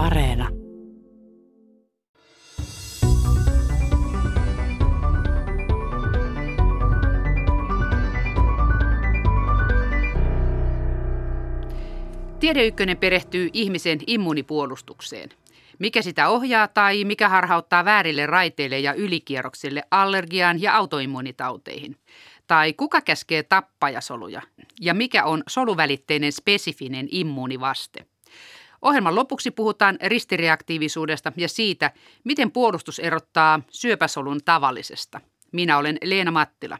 Areena. Tiede Ykkönen perehtyy ihmisen immunipuolustukseen. Mikä sitä ohjaa tai mikä harhauttaa väärille raiteille ja ylikierroksille allergiaan ja autoimmunitauteihin? Tai kuka käskee tappajasoluja? Ja mikä on soluvälitteinen spesifinen immunivaste? Ohjelman lopuksi puhutaan ristireaktiivisuudesta ja siitä, miten puolustus erottaa syöpäsolun tavallisesta. Minä olen Leena Mattila.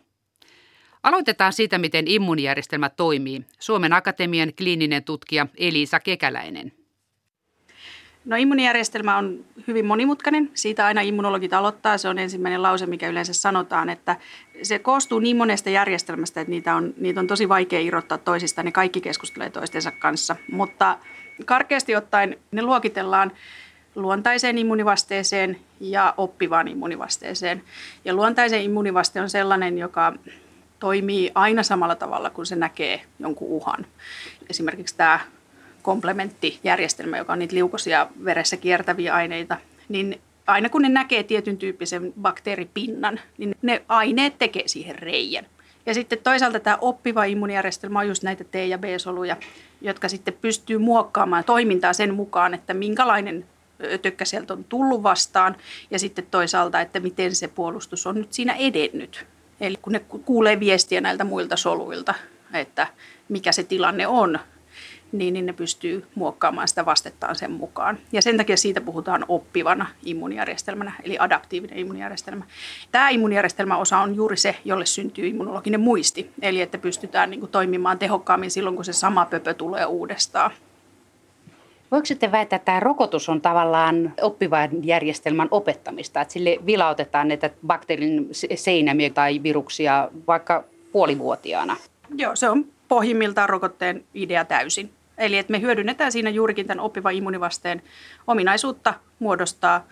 Aloitetaan siitä, miten immunijärjestelmä toimii. Suomen Akatemian kliininen tutkija Elisa Kekäläinen. No immunijärjestelmä on hyvin monimutkainen. Siitä aina immunologit aloittaa. Se on ensimmäinen lause, mikä yleensä sanotaan, että se koostuu niin monesta järjestelmästä, että niitä on, niitä on tosi vaikea irrottaa toisistaan. Ne kaikki keskustelee toistensa kanssa. Mutta karkeasti ottaen ne luokitellaan luontaiseen immunivasteeseen ja oppivaan immunivasteeseen. Ja luontaisen immunivaste on sellainen, joka toimii aina samalla tavalla, kun se näkee jonkun uhan. Esimerkiksi tämä komplementtijärjestelmä, joka on niitä liukosia veressä kiertäviä aineita, niin aina kun ne näkee tietyn tyyppisen bakteeripinnan, niin ne aineet tekee siihen reijän. Ja sitten toisaalta tämä oppiva immunijärjestelmä on just näitä T- ja B-soluja, jotka sitten pystyy muokkaamaan toimintaa sen mukaan, että minkälainen tökkä sieltä on tullut vastaan ja sitten toisaalta, että miten se puolustus on nyt siinä edennyt. Eli kun ne kuulee viestiä näiltä muilta soluilta, että mikä se tilanne on, niin, niin ne pystyy muokkaamaan sitä vastettaan sen mukaan. Ja sen takia siitä puhutaan oppivana immunijärjestelmänä, eli adaptiivinen immunijärjestelmä. Tämä immunijärjestelmäosa on juuri se, jolle syntyy immunologinen muisti, eli että pystytään niin kuin, toimimaan tehokkaammin silloin, kun se sama pöpö tulee uudestaan. Voiko sitten väittää, että tämä rokotus on tavallaan oppivan järjestelmän opettamista, että sille vilautetaan näitä bakteerin seinämiä tai viruksia vaikka puolivuotiaana? Joo, se on pohjimmiltaan rokotteen idea täysin. Eli että me hyödynnetään siinä juurikin tämän oppivan immunivasteen ominaisuutta muodostaa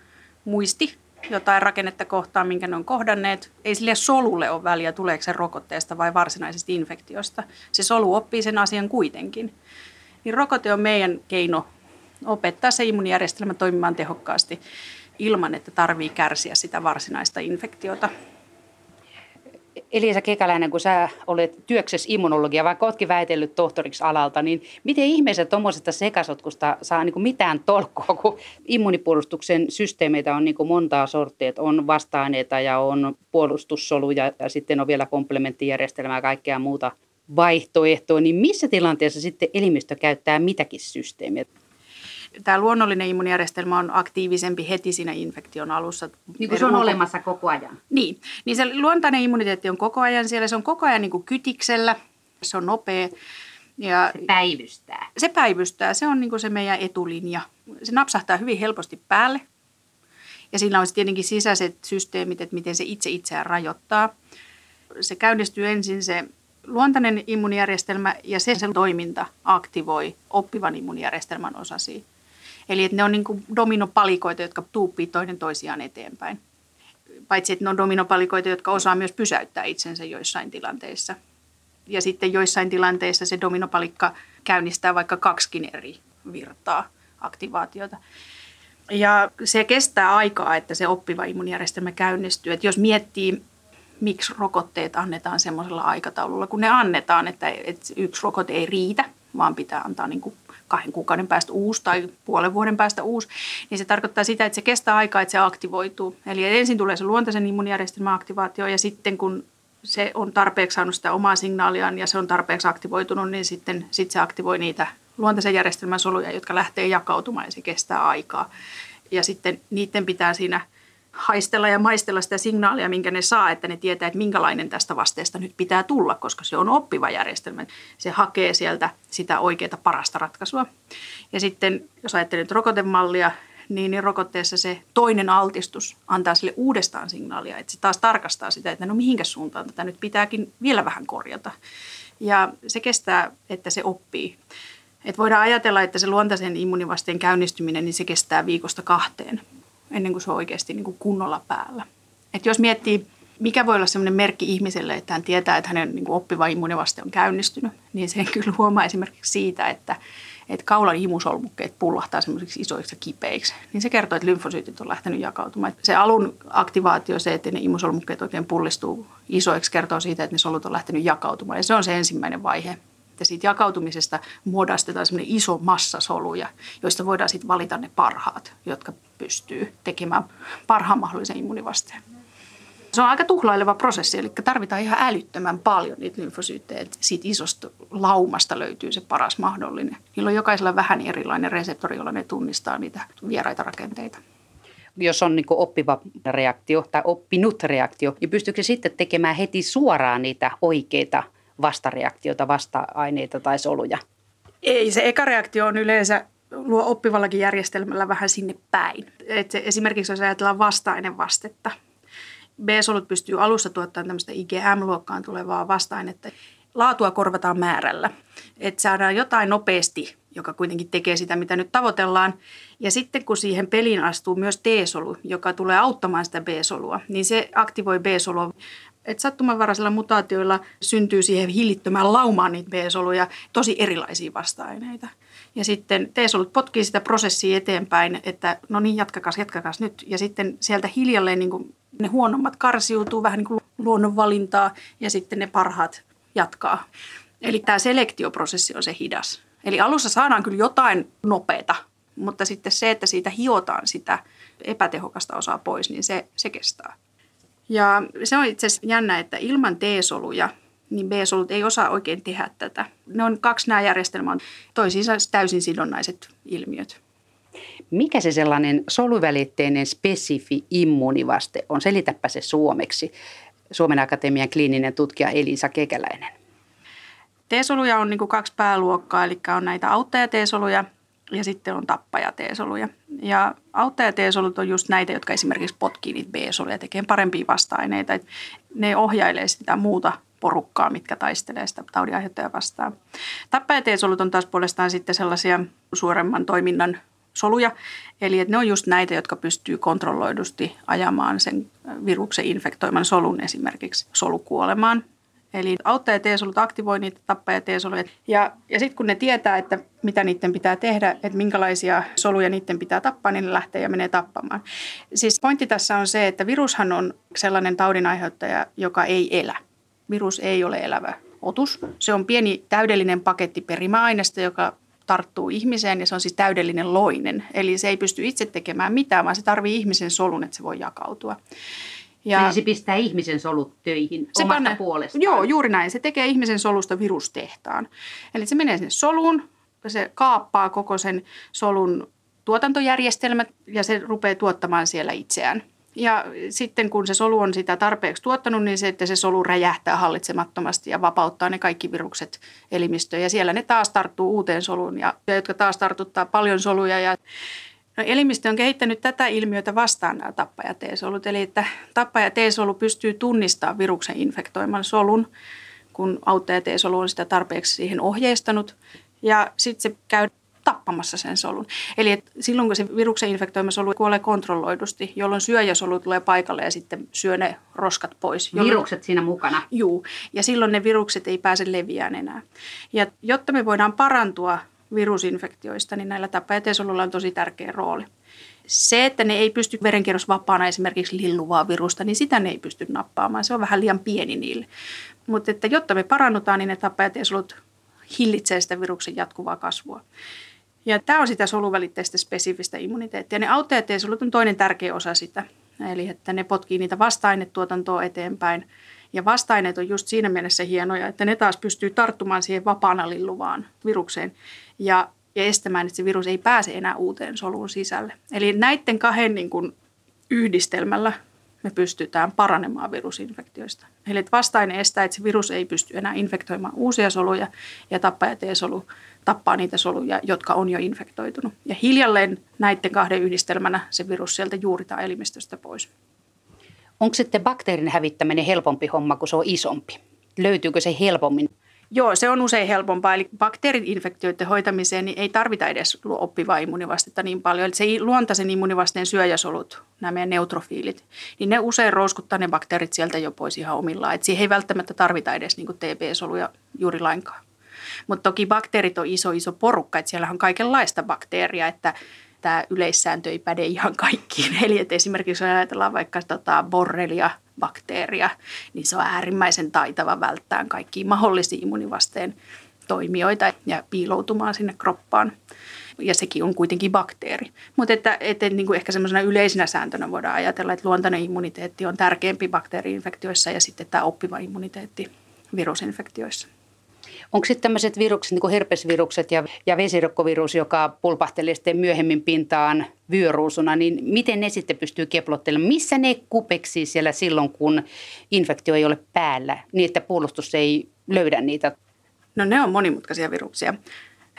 muisti jotain rakennetta kohtaan, minkä ne on kohdanneet. Ei sille solulle ole väliä, tuleeko se rokotteesta vai varsinaisesta infektiosta. Se solu oppii sen asian kuitenkin. Niin rokote on meidän keino opettaa se immunijärjestelmä toimimaan tehokkaasti ilman, että tarvii kärsiä sitä varsinaista infektiota. Elisa Kekäläinen, kun sä olet työksessä immunologia, vaikka oletkin väitellyt tohtoriksi alalta, niin miten ihmeessä tuommoisesta sekasotkusta saa niin mitään tolkkua, kun immunipuolustuksen systeemeitä on niin montaa sorttia, on vasta-aineita ja on puolustussoluja ja sitten on vielä komplementtijärjestelmää ja kaikkea muuta vaihtoehtoa, niin missä tilanteessa sitten elimistö käyttää mitäkin systeemiä? Tämä luonnollinen immunijärjestelmä on aktiivisempi heti siinä infektion alussa. Niin kuin se on olemassa koko ajan. Niin, niin se luontainen immuniteetti on koko ajan siellä. Se on koko ajan niin kuin kytiksellä, se on nopea. Ja se päivystää. Se päivystää, se on niin kuin se meidän etulinja. Se napsahtaa hyvin helposti päälle. Ja sillä on tietenkin sisäiset systeemit, että miten se itse itseään rajoittaa. Se käynnistyy ensin se luontainen immunijärjestelmä ja sen, sen toiminta aktivoi oppivan immunijärjestelmän osasia. Eli että ne on niin kuin dominopalikoita, jotka tuuppii toinen toisiaan eteenpäin. Paitsi että ne on dominopalikoita, jotka osaa myös pysäyttää itsensä joissain tilanteissa. Ja sitten joissain tilanteissa se dominopalikka käynnistää vaikka kaksikin eri virtaa, aktivaatiota. Ja se kestää aikaa, että se oppiva immunijärjestelmä käynnistyy. Että jos miettii, miksi rokotteet annetaan semmoisella aikataululla, kun ne annetaan, että, että yksi rokote ei riitä, vaan pitää antaa niin kuin kahden kuukauden päästä uusi tai puolen vuoden päästä uusi, niin se tarkoittaa sitä, että se kestää aikaa, että se aktivoituu. Eli ensin tulee se luontaisen immunijärjestelmän aktivaatio ja sitten kun se on tarpeeksi saanut sitä omaa signaaliaan ja se on tarpeeksi aktivoitunut, niin sitten sit se aktivoi niitä luontaisen järjestelmän soluja, jotka lähtee jakautumaan ja se kestää aikaa. Ja sitten niiden pitää siinä – haistella ja maistella sitä signaalia, minkä ne saa, että ne tietää, että minkälainen tästä vasteesta nyt pitää tulla, koska se on oppiva järjestelmä. Se hakee sieltä sitä oikeaa parasta ratkaisua. Ja sitten, jos ajattelee nyt rokotemallia, niin, niin rokotteessa se toinen altistus antaa sille uudestaan signaalia, että se taas tarkastaa sitä, että no mihinkä suuntaan tätä nyt pitääkin vielä vähän korjata. Ja se kestää, että se oppii. Et voidaan ajatella, että se luontaisen immunivasteen käynnistyminen, niin se kestää viikosta kahteen ennen kuin se on oikeasti niin kuin kunnolla päällä. Et jos miettii, mikä voi olla sellainen merkki ihmiselle, että hän tietää, että hänen niin oppiva immunivaste on käynnistynyt, niin sen kyllä huomaa esimerkiksi siitä, että, että kaulan imusolmukkeet pullahtaa semmoisiksi isoiksi ja kipeiksi, niin se kertoo, että lymfosyytit on lähtenyt jakautumaan. Se alun aktivaatio, se, että ne imusolmukkeet oikein pullistuu isoiksi, kertoo siitä, että ne solut on lähtenyt jakautumaan. Ja se on se ensimmäinen vaihe. Että siitä jakautumisesta muodostetaan semmoinen iso massa soluja, joista voidaan sitten valita ne parhaat, jotka pystyy tekemään parhaan mahdollisen immunivasteen. Se on aika tuhlaileva prosessi, eli tarvitaan ihan älyttömän paljon niitä lymfosyyttejä, että siitä isosta laumasta löytyy se paras mahdollinen. Niillä on jokaisella vähän erilainen reseptori, jolla ne tunnistaa niitä vieraita rakenteita jos on niin oppiva reaktio tai oppinut reaktio, niin pystyykö sitten tekemään heti suoraan niitä oikeita vastareaktioita, vasta-aineita tai soluja? Ei, se eka reaktio on yleensä luo oppivallakin järjestelmällä vähän sinne päin. Et se, esimerkiksi jos ajatellaan vasta-ainevastetta, B-solut pystyy alussa tuottamaan tämmöistä IgM-luokkaan tulevaa vasta-ainetta. Laatua korvataan määrällä, että saadaan jotain nopeasti, joka kuitenkin tekee sitä, mitä nyt tavoitellaan. Ja sitten kun siihen peliin astuu myös T-solu, joka tulee auttamaan sitä B-solua, niin se aktivoi B-solua. Et sattumanvaraisilla mutaatioilla syntyy siihen hillittömään laumaan niitä B-soluja, tosi erilaisia vasta-aineita. Ja sitten T-solut potkii sitä prosessia eteenpäin, että no niin, jatkakas, jatkakas nyt. Ja sitten sieltä hiljalleen niin kuin ne huonommat karsiutuu vähän niin kuin luonnonvalintaa ja sitten ne parhaat jatkaa. Eli tämä selektioprosessi on se hidas. Eli alussa saadaan kyllä jotain nopeata, mutta sitten se, että siitä hiotaan sitä epätehokasta osaa pois, niin se, se kestää. Ja se on itse asiassa jännä, että ilman T-soluja niin B-solut ei osaa oikein tehdä tätä. Ne on kaksi nämä järjestelmää toisiinsa täysin sidonnaiset ilmiöt. Mikä se sellainen soluvälitteinen spesifi immunivaste on? Selitäpä se suomeksi. Suomen Akatemian kliininen tutkija Elisa Kekäläinen. T-soluja on niin kaksi pääluokkaa, eli on näitä auttaja-T-soluja ja sitten on tappaja-T-soluja. Ja auttaja-T-solut on just näitä, jotka esimerkiksi potkii niitä B-soluja, tekee parempia vasta-aineita. Ne ohjailee sitä muuta porukkaa, mitkä taistelee sitä taudinaiheuttajaa vastaan. Tappaja T-solut on taas puolestaan sitten sellaisia suoremman toiminnan soluja. Eli ne on just näitä, jotka pystyy kontrolloidusti ajamaan sen viruksen infektoiman solun esimerkiksi solukuolemaan. Eli auttaja T-solut aktivoi niitä tappaja T-soluja. Ja, ja sitten kun ne tietää, että mitä niiden pitää tehdä, että minkälaisia soluja niiden pitää tappaa, niin ne lähtee ja menee tappamaan. Siis pointti tässä on se, että virushan on sellainen taudinaiheuttaja, joka ei elä. Virus ei ole elävä otus. Se on pieni täydellinen paketti perimäaineesta, joka tarttuu ihmiseen ja se on siis täydellinen loinen. Eli se ei pysty itse tekemään mitään, vaan se tarvii ihmisen solun, että se voi jakautua. Ja Eli se pistää ihmisen solut töihin se omasta panne, puolestaan. Joo, juuri näin. Se tekee ihmisen solusta virustehtaan. Eli se menee sinne soluun, se kaappaa koko sen solun tuotantojärjestelmät ja se rupeaa tuottamaan siellä itseään. Ja sitten kun se solu on sitä tarpeeksi tuottanut, niin se, että se solu räjähtää hallitsemattomasti ja vapauttaa ne kaikki virukset elimistöön. Ja siellä ne taas tarttuu uuteen soluun, ja, jotka taas tartuttaa paljon soluja. Ja No, elimistö on kehittänyt tätä ilmiötä vastaan nämä tappaja T-solut. Eli että tappaja T-solu pystyy tunnistamaan viruksen infektoiman solun, kun auttaja T-solu on sitä tarpeeksi siihen ohjeistanut. Ja sitten se käy tappamassa sen solun. Eli et silloin kun se viruksen infektoima solu kuolee kontrolloidusti, jolloin syöjäsolu tulee paikalle ja sitten syö ne roskat pois. Jolloin, virukset siinä mukana. Juu, ja silloin ne virukset ei pääse leviään enää. Ja jotta me voidaan parantua virusinfektioista, niin näillä tapajatesoluilla on tosi tärkeä rooli. Se, että ne ei pysty verenkierrosvapaana esimerkiksi lilluvaa virusta, niin sitä ne ei pysty nappaamaan. Se on vähän liian pieni niille. Mutta että jotta me parannutaan, niin ne tapajatesolut hillitsee sitä viruksen jatkuvaa kasvua. Ja tämä on sitä soluvälitteistä spesifistä immuniteettia. Ne auttajat on toinen tärkeä osa sitä. Eli että ne potkii niitä vasta-ainetuotantoa eteenpäin. Ja vasta-aineet on just siinä mielessä hienoja, että ne taas pystyy tarttumaan siihen vapaana lilluvaan virukseen ja, ja estämään, että se virus ei pääse enää uuteen soluun sisälle. Eli näiden kahden niin kuin, yhdistelmällä me pystytään paranemaan virusinfektioista. Eli että vasta-aine estää, että se virus ei pysty enää infektoimaan uusia soluja ja tappaja T-solu tappaa niitä soluja, jotka on jo infektoitunut. Ja hiljalleen näiden kahden yhdistelmänä se virus sieltä juuritaan elimistöstä pois. Onko sitten bakteerin hävittäminen helpompi homma, kun se on isompi? Löytyykö se helpommin? Joo, se on usein helpompaa. Eli bakteerinfektioiden hoitamiseen niin ei tarvita edes oppivaa immunivastetta niin paljon. Eli se luontaisen immunivasteen syöjäsolut, nämä meidän neutrofiilit, niin ne usein rouskuttaa ne bakteerit sieltä jo pois ihan omillaan. Et siihen ei välttämättä tarvita edes niin TB-soluja juuri lainkaan. Mutta toki bakteerit on iso, iso porukka, että siellä on kaikenlaista bakteeria, että tämä yleissääntö ei päde ihan kaikkiin. Eli että esimerkiksi jos ajatellaan vaikka tota borrelia bakteeria, niin se on äärimmäisen taitava välttää kaikki mahdollisia immunivasteen toimijoita ja piiloutumaan sinne kroppaan. Ja sekin on kuitenkin bakteeri. Mutta että, että niin kuin ehkä semmoisena yleisenä sääntönä voidaan ajatella, että luontainen immuniteetti on tärkeämpi bakteeriinfektioissa ja sitten tämä oppiva immuniteetti virusinfektioissa. Onko sitten tämmöiset virukset, niin kuin herpesvirukset ja, ja vesirokkovirus, joka pulpahtelee sitten myöhemmin pintaan vyöruusuna, niin miten ne sitten pystyy keplottelemaan? Missä ne kupeksii siellä silloin, kun infektio ei ole päällä, niin että puolustus ei löydä niitä? No ne on monimutkaisia viruksia.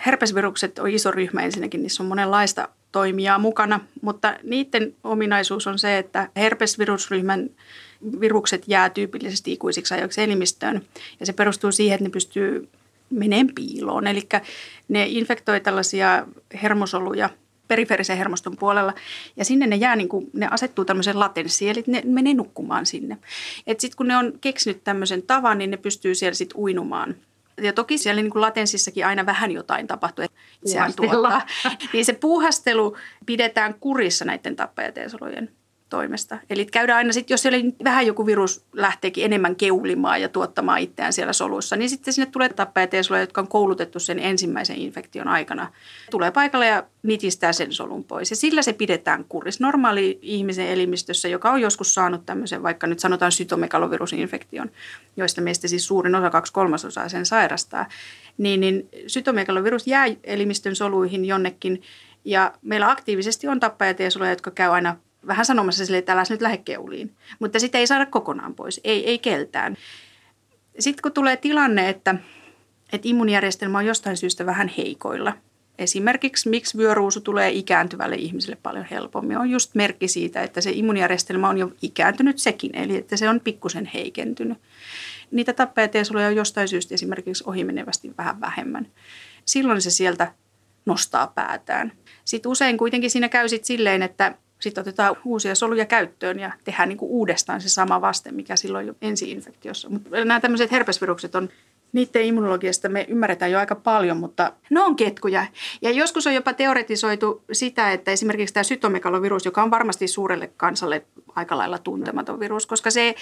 Herpesvirukset on iso ryhmä ensinnäkin, niissä on monenlaista toimijaa mukana, mutta niiden ominaisuus on se, että herpesvirusryhmän virukset jää tyypillisesti ikuisiksi ajoiksi elimistöön. Ja se perustuu siihen, että ne pystyy menemään piiloon. Eli ne infektoi tällaisia hermosoluja periferisen hermoston puolella. Ja sinne ne jää, niin kuin, ne asettuu tämmöiseen latenssiin, eli ne menee nukkumaan sinne. Sitten kun ne on keksinyt tämmöisen tavan, niin ne pystyy siellä sitten uinumaan ja toki siellä niin kuin latenssissakin aina vähän jotain tapahtuu, että tuottaa. Niin se puuhastelu pidetään kurissa näiden tappajateesolojen toimesta. Eli käydään aina sitten, jos siellä vähän joku virus lähteekin enemmän keulimaan ja tuottamaan itseään siellä solussa, niin sitten sinne tulee tappajateesoloja, jotka on koulutettu sen ensimmäisen infektion aikana. Tulee paikalle ja nitistää sen solun pois. Ja sillä se pidetään kurissa. Normaali ihmisen elimistössä, joka on joskus saanut tämmöisen, vaikka nyt sanotaan sytomegalovirusinfektion, joista meistä siis suurin osa, kaksi kolmasosaa sen sairastaa, niin, niin sytomegalovirus jää elimistön soluihin jonnekin ja meillä aktiivisesti on tappajateesoloja, jotka käy aina vähän sanomassa sille, että älä nyt lähde keuliin. Mutta sitä ei saada kokonaan pois, ei, ei keltään. Sitten kun tulee tilanne, että, että immunijärjestelmä on jostain syystä vähän heikoilla, esimerkiksi miksi vyöruusu tulee ikääntyvälle ihmiselle paljon helpommin, on just merkki siitä, että se immunijärjestelmä on jo ikääntynyt sekin, eli että se on pikkusen heikentynyt. Niitä tappajateesoloja on jostain syystä esimerkiksi ohimenevästi vähän vähemmän. Silloin se sieltä nostaa päätään. Sitten usein kuitenkin siinä käy sit silleen, että sitten otetaan uusia soluja käyttöön ja tehdään niin kuin uudestaan se sama vaste, mikä silloin jo ensi-infektiossa. Mutta nämä tämmöiset herpesvirukset on niiden immunologiasta me ymmärretään jo aika paljon, mutta ne on ketkuja. Ja joskus on jopa teoretisoitu sitä, että esimerkiksi tämä sytomegalovirus, joka on varmasti suurelle kansalle aika lailla tuntematon virus, koska se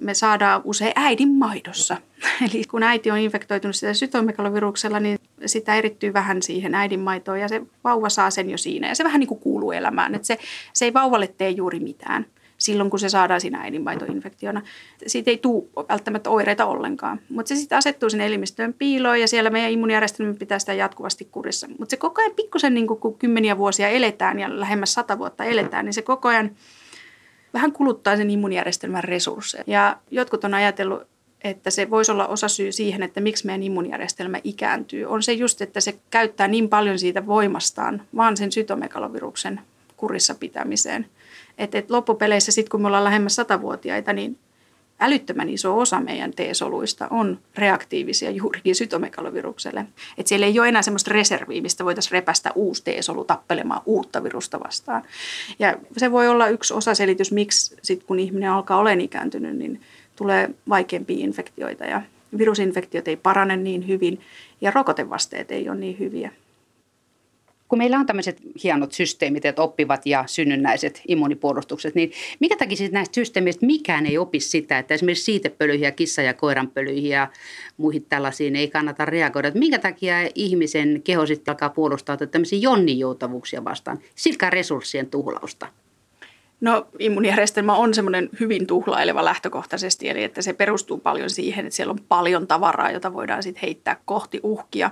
me saadaan usein äidin maidossa. Eli kun äiti on infektoitunut sitä sytomegaloviruksella, niin sitä erittyy vähän siihen äidin maitoon ja se vauva saa sen jo siinä. Ja se vähän niin kuin kuuluu elämään, että se, se ei vauvalle tee juuri mitään silloin, kun se saadaan siinä äidinmaitoinfektiona. Siitä ei tule välttämättä oireita ollenkaan, mutta se sitten asettuu sinne elimistöön piiloon ja siellä meidän immunijärjestelmä pitää sitä jatkuvasti kurissa. Mutta se koko ajan pikkusen, niin kun kymmeniä vuosia eletään ja lähemmäs sata vuotta eletään, niin se koko ajan vähän kuluttaa sen immunijärjestelmän resursseja. Ja jotkut on ajatellut, että se voisi olla osa syy siihen, että miksi meidän immunijärjestelmä ikääntyy, on se just, että se käyttää niin paljon siitä voimastaan vaan sen sytomegaloviruksen kurissa pitämiseen – että et loppupeleissä sitten kun me ollaan lähemmäs satavuotiaita, niin älyttömän iso osa meidän T-soluista on reaktiivisia juurikin sytomegalovirukselle. Että siellä ei ole enää semmoista reserviä, mistä voitaisiin repästä uusi T-solu tappelemaan uutta virusta vastaan. Ja se voi olla yksi osaselitys, miksi sit kun ihminen alkaa olemaan ikääntynyt, niin tulee vaikeampia infektioita ja virusinfektiot ei parane niin hyvin ja rokotevasteet ei ole niin hyviä kun meillä on tämmöiset hienot systeemit, että oppivat ja synnynnäiset immunipuolustukset, niin mikä takia sitten näistä systeemistä mikään ei opi sitä, että esimerkiksi siitepölyihin ja kissa- ja koiranpölyihin ja muihin tällaisiin ei kannata reagoida. Että minkä takia ihmisen keho sitten alkaa puolustaa tämmöisiä jonninjoutavuuksia vastaan, silkkaa resurssien tuhlausta? No immunijärjestelmä on semmoinen hyvin tuhlaileva lähtökohtaisesti, eli että se perustuu paljon siihen, että siellä on paljon tavaraa, jota voidaan sitten heittää kohti uhkia.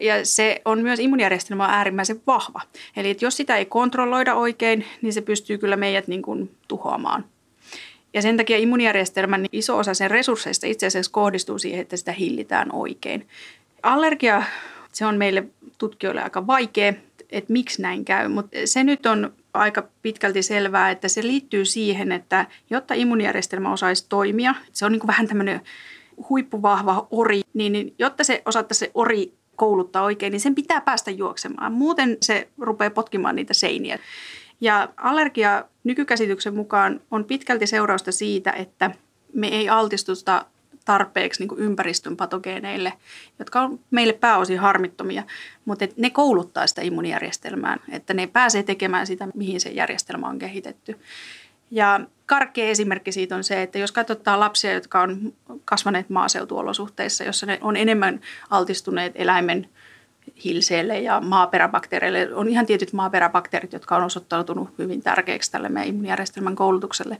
Ja se on myös immunijärjestelmä on äärimmäisen vahva. Eli että jos sitä ei kontrolloida oikein, niin se pystyy kyllä meidät niin kuin tuhoamaan. Ja sen takia immunijärjestelmän niin iso osa sen resursseista itse asiassa kohdistuu siihen, että sitä hillitään oikein. Allergia, se on meille tutkijoille aika vaikea, että miksi näin käy, mutta se nyt on aika pitkälti selvää, että se liittyy siihen, että jotta immunijärjestelmä osaisi toimia, se on niin kuin vähän tämmöinen huippuvahva ori, niin, niin jotta se osattaisi se ori kouluttaa oikein, niin sen pitää päästä juoksemaan. Muuten se rupeaa potkimaan niitä seiniä. Ja allergia nykykäsityksen mukaan on pitkälti seurausta siitä, että me ei altistuta tarpeeksi niin kuin ympäristön patogeeneille, jotka on meille pääosin harmittomia, mutta ne kouluttaa sitä immunijärjestelmää, että ne pääsee tekemään sitä, mihin se järjestelmä on kehitetty. Ja karkea esimerkki siitä on se, että jos katsotaan lapsia, jotka on kasvaneet maaseutuolosuhteissa, jossa ne on enemmän altistuneet eläimen hilseelle ja maaperäbakteereille. On ihan tietyt maaperäbakteerit, jotka on osoittautunut hyvin tärkeäksi tälle meidän immunijärjestelmän koulutukselle.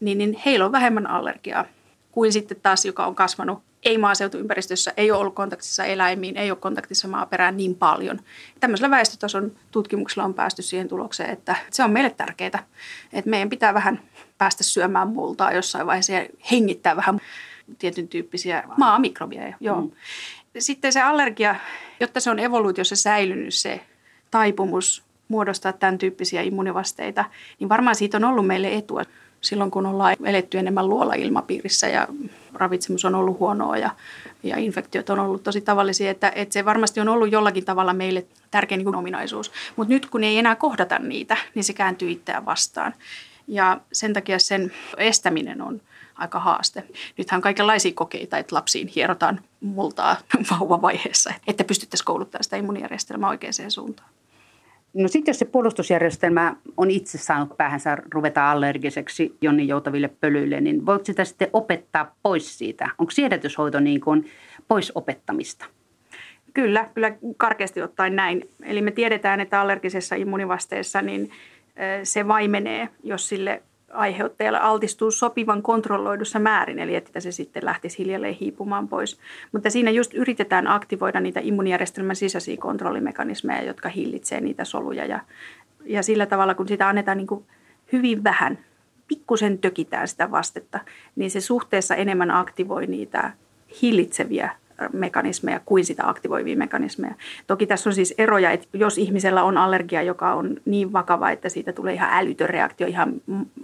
Niin, niin heillä on vähemmän allergiaa kuin sitten taas, joka on kasvanut ei maaseutuympäristössä, ei ole ollut kontaktissa eläimiin, ei ole kontaktissa maaperään niin paljon. Tämmöisellä väestötason tutkimuksella on päästy siihen tulokseen, että se on meille tärkeää, että meidän pitää vähän päästä syömään multaa jossain vaiheessa ja hengittää vähän tietyn tyyppisiä maamikrobeja. Joo. Mm. Sitten se allergia, jotta se on evoluutiossa säilynyt se taipumus muodostaa tämän tyyppisiä immunivasteita, niin varmaan siitä on ollut meille etua silloin, kun ollaan eletty enemmän luola-ilmapiirissä ja ravitsemus on ollut huonoa ja, ja infektiot on ollut tosi tavallisia, että, että se varmasti on ollut jollakin tavalla meille tärkeä niin ominaisuus. Mutta nyt kun ei enää kohdata niitä, niin se kääntyy itseään vastaan. Ja sen takia sen estäminen on aika haaste. Nythän on kaikenlaisia kokeita, että lapsiin hierotaan multaa vauvavaiheessa, että pystyttäisiin kouluttamaan sitä immunijärjestelmää oikeaan suuntaan. No sitten jos se puolustusjärjestelmä on itse saanut päähänsä ruveta allergiseksi jonnin joutaville pölyille, niin voiko sitä sitten opettaa pois siitä? Onko siedätyshoito niin kuin pois opettamista? Kyllä, kyllä karkeasti ottaen näin. Eli me tiedetään, että allergisessa immunivasteessa niin se vaimenee, jos sille aiheuttajalle altistuu sopivan kontrolloidussa määrin, eli että se sitten lähtisi hiljalleen hiipumaan pois. Mutta siinä just yritetään aktivoida niitä immunijärjestelmän sisäisiä kontrollimekanismeja, jotka hillitsee niitä soluja. Ja, ja sillä tavalla, kun sitä annetaan niin kuin hyvin vähän, pikkusen tökitään sitä vastetta, niin se suhteessa enemmän aktivoi niitä hillitseviä mekanismeja kuin sitä aktivoivia mekanismeja. Toki tässä on siis eroja, että jos ihmisellä on allergia, joka on niin vakava, että siitä tulee ihan älytön reaktio ihan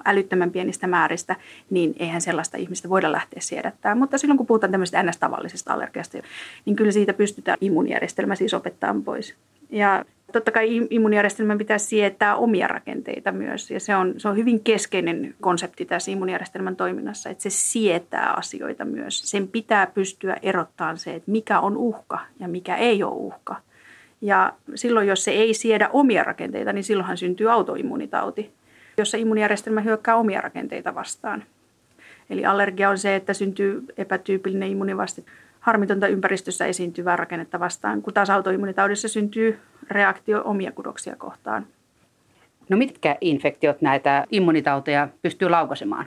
älyttömän pienistä määristä, niin eihän sellaista ihmistä voida lähteä siedättämään. Mutta silloin kun puhutaan tämmöisestä ns-tavallisesta allergiasta, niin kyllä siitä pystytään immunijärjestelmä siis opettamaan pois. Ja totta kai immunijärjestelmän pitää sietää omia rakenteita myös. Ja se on, se on hyvin keskeinen konsepti tässä immunijärjestelmän toiminnassa, että se sietää asioita myös. Sen pitää pystyä erottamaan se, että mikä on uhka ja mikä ei ole uhka. Ja silloin, jos se ei siedä omia rakenteita, niin silloinhan syntyy autoimmunitauti, jossa immunijärjestelmä hyökkää omia rakenteita vastaan. Eli allergia on se, että syntyy epätyypillinen immunivaste harmitonta ympäristössä esiintyvää rakennetta vastaan, kun taas autoimmunitaudissa syntyy reaktio omia kudoksia kohtaan. No mitkä infektiot näitä immunitauteja pystyy laukaisemaan?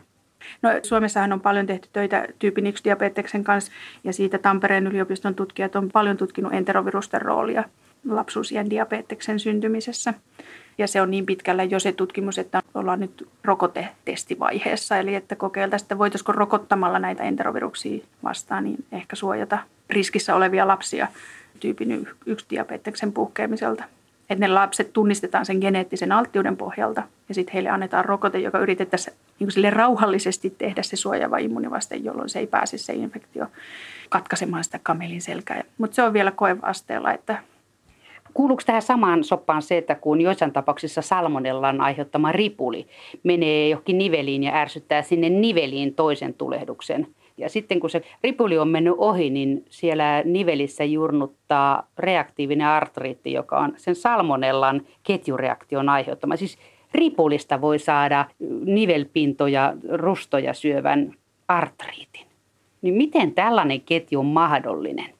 No, Suomessahan on paljon tehty töitä tyypin 1-diabeteksen kanssa ja siitä Tampereen yliopiston tutkijat on paljon tutkinut enterovirusten roolia lapsuusien diabeteksen syntymisessä. Ja se on niin pitkällä jo se tutkimus, että ollaan nyt rokotetestivaiheessa. Eli että kokeiltaisiin, että voitaisiko rokottamalla näitä enteroviruksia vastaan, niin ehkä suojata riskissä olevia lapsia tyypin yksi diabeteksen puhkeamiselta. Että ne lapset tunnistetaan sen geneettisen alttiuden pohjalta ja sitten heille annetaan rokote, joka yritettäisiin niin sille rauhallisesti tehdä se suojaava immunivaste, jolloin se ei pääse se infektio katkaisemaan sitä kamelin selkää. Mutta se on vielä koevasteella, että Kuuluuko tähän samaan soppaan se, että kun joissain tapauksissa salmonellan aiheuttama ripuli menee johonkin niveliin ja ärsyttää sinne niveliin toisen tulehduksen? Ja sitten kun se ripuli on mennyt ohi, niin siellä nivelissä jurnuttaa reaktiivinen artriitti, joka on sen salmonellan ketjureaktion aiheuttama. Siis ripulista voi saada nivelpintoja, rustoja syövän artriitin. Niin miten tällainen ketju on mahdollinen?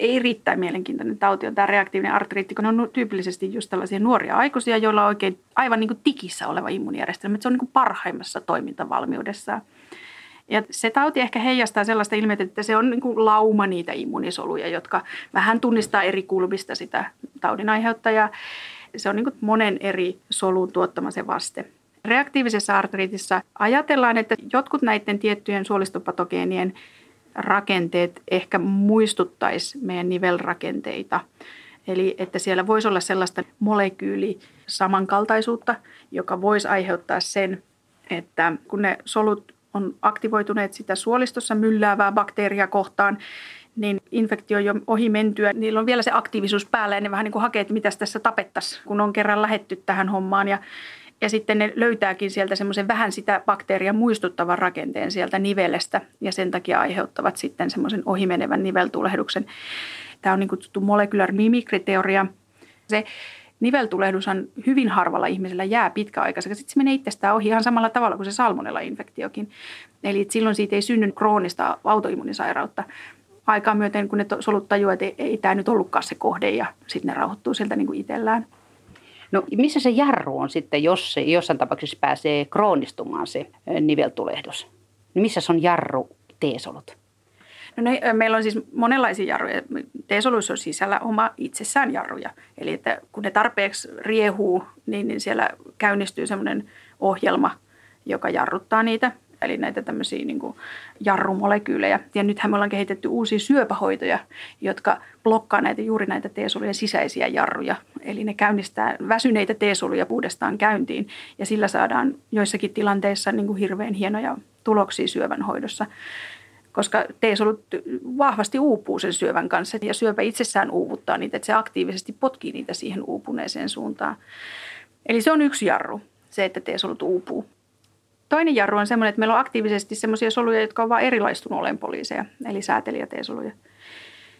Ei riittää mielenkiintoinen tauti on tämä reaktiivinen artriitti, kun ne on tyypillisesti just tällaisia nuoria aikuisia, joilla on oikein aivan niin kuin tikissä oleva immuunijärjestelmä. Se on niin kuin parhaimmassa toimintavalmiudessa. Ja se tauti ehkä heijastaa sellaista ilmiötä, että se on niin kuin lauma niitä immuunisoluja, jotka vähän tunnistaa eri kulmista sitä taudin aiheuttajaa. Se on niin kuin monen eri solun tuottama se vaste. Reaktiivisessa artriitissa ajatellaan, että jotkut näiden tiettyjen suolistopatogeenien rakenteet ehkä muistuttaisi meidän nivelrakenteita. Eli että siellä voisi olla sellaista molekyyli samankaltaisuutta, joka voisi aiheuttaa sen, että kun ne solut on aktivoituneet sitä suolistossa mylläävää bakteeria kohtaan, niin infektio jo ohi mentyä, niillä on vielä se aktiivisuus päällä ja ne vähän niin kuin hakee, että mitäs tässä tapettaisiin, kun on kerran lähetty tähän hommaan. Ja Ja sitten ne löytääkin sieltä semmoisen vähän sitä bakteeria muistuttavan rakenteen sieltä nivelestä ja sen takia aiheuttavat sitten semmoisen ohimenevän niveltulehduksen. Tämä on niin kutsuttu molecular mimikry-teoria. Se niveltulehdushan hyvin harvalla ihmisellä jää pitkäaikaiseksi. Sitten se menee itsestään ohi ihan samalla tavalla kuin se salmonella-infektiokin. Eli silloin siitä ei synny kroonista autoimmunisairautta. Aikaa myöten, kun ne solut tajuaa, että ei, ei tämä nyt ollutkaan se kohde ja sitten ne rauhoittuu sieltä niin kuin itsellään. No missä se jarru on sitten, jos se jossain tapauksessa pääsee kroonistumaan se niveltulehdus? Niin missä se on jarru T-solut? No ne, meillä on siis monenlaisia jarruja. T-soluissa on sisällä oma itsessään jarruja. Eli että kun ne tarpeeksi riehuu, niin, niin siellä käynnistyy semmoinen ohjelma, joka jarruttaa niitä. Eli näitä tämmöisiä niin kuin jarrumolekyylejä. Ja nythän me ollaan kehitetty uusia syöpähoitoja, jotka blokkaa näitä, juuri näitä T-solujen sisäisiä jarruja. Eli ne käynnistää väsyneitä T-soluja uudestaan käyntiin. Ja sillä saadaan joissakin tilanteissa niin kuin hirveän hienoja tuloksia syövän hoidossa koska T-solut vahvasti uupuu sen syövän kanssa ja syöpä itsessään uuvuttaa niitä, että se aktiivisesti potkii niitä siihen uupuneeseen suuntaan. Eli se on yksi jarru, se, että T-solut uupuu. Toinen jarru on semmoinen, että meillä on aktiivisesti semmoisia soluja, jotka on vain erilaistunut olen poliiseja, eli säätelijä.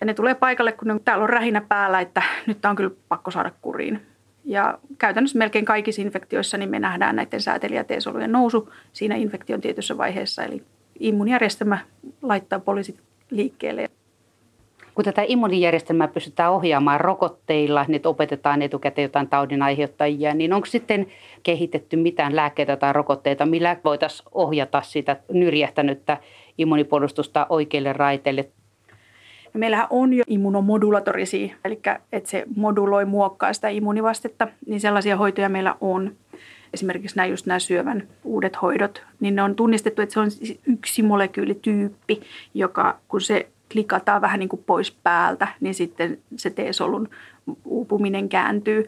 Ja ne tulee paikalle, kun ne, täällä on rähinä päällä, että nyt on kyllä pakko saada kuriin. Ja käytännössä melkein kaikissa infektioissa niin me nähdään näiden säätelijä nousu siinä infektion tietyssä vaiheessa, eli immunijärjestelmä laittaa poliisit liikkeelle. Kun tätä immunijärjestelmää pystytään ohjaamaan rokotteilla, niin opetetaan etukäteen jotain taudin aiheuttajia, niin onko sitten kehitetty mitään lääkkeitä tai rokotteita, millä voitaisiin ohjata sitä nyrjähtänyttä immunipuolustusta oikeille raiteille? No meillähän on jo immunomodulatorisia, eli että se moduloi, muokkaa sitä immunivastetta, niin sellaisia hoitoja meillä on esimerkiksi nämä, just nämä syövän uudet hoidot, niin ne on tunnistettu, että se on yksi molekyylityyppi, joka kun se klikataan vähän niin kuin pois päältä, niin sitten se T-solun uupuminen kääntyy.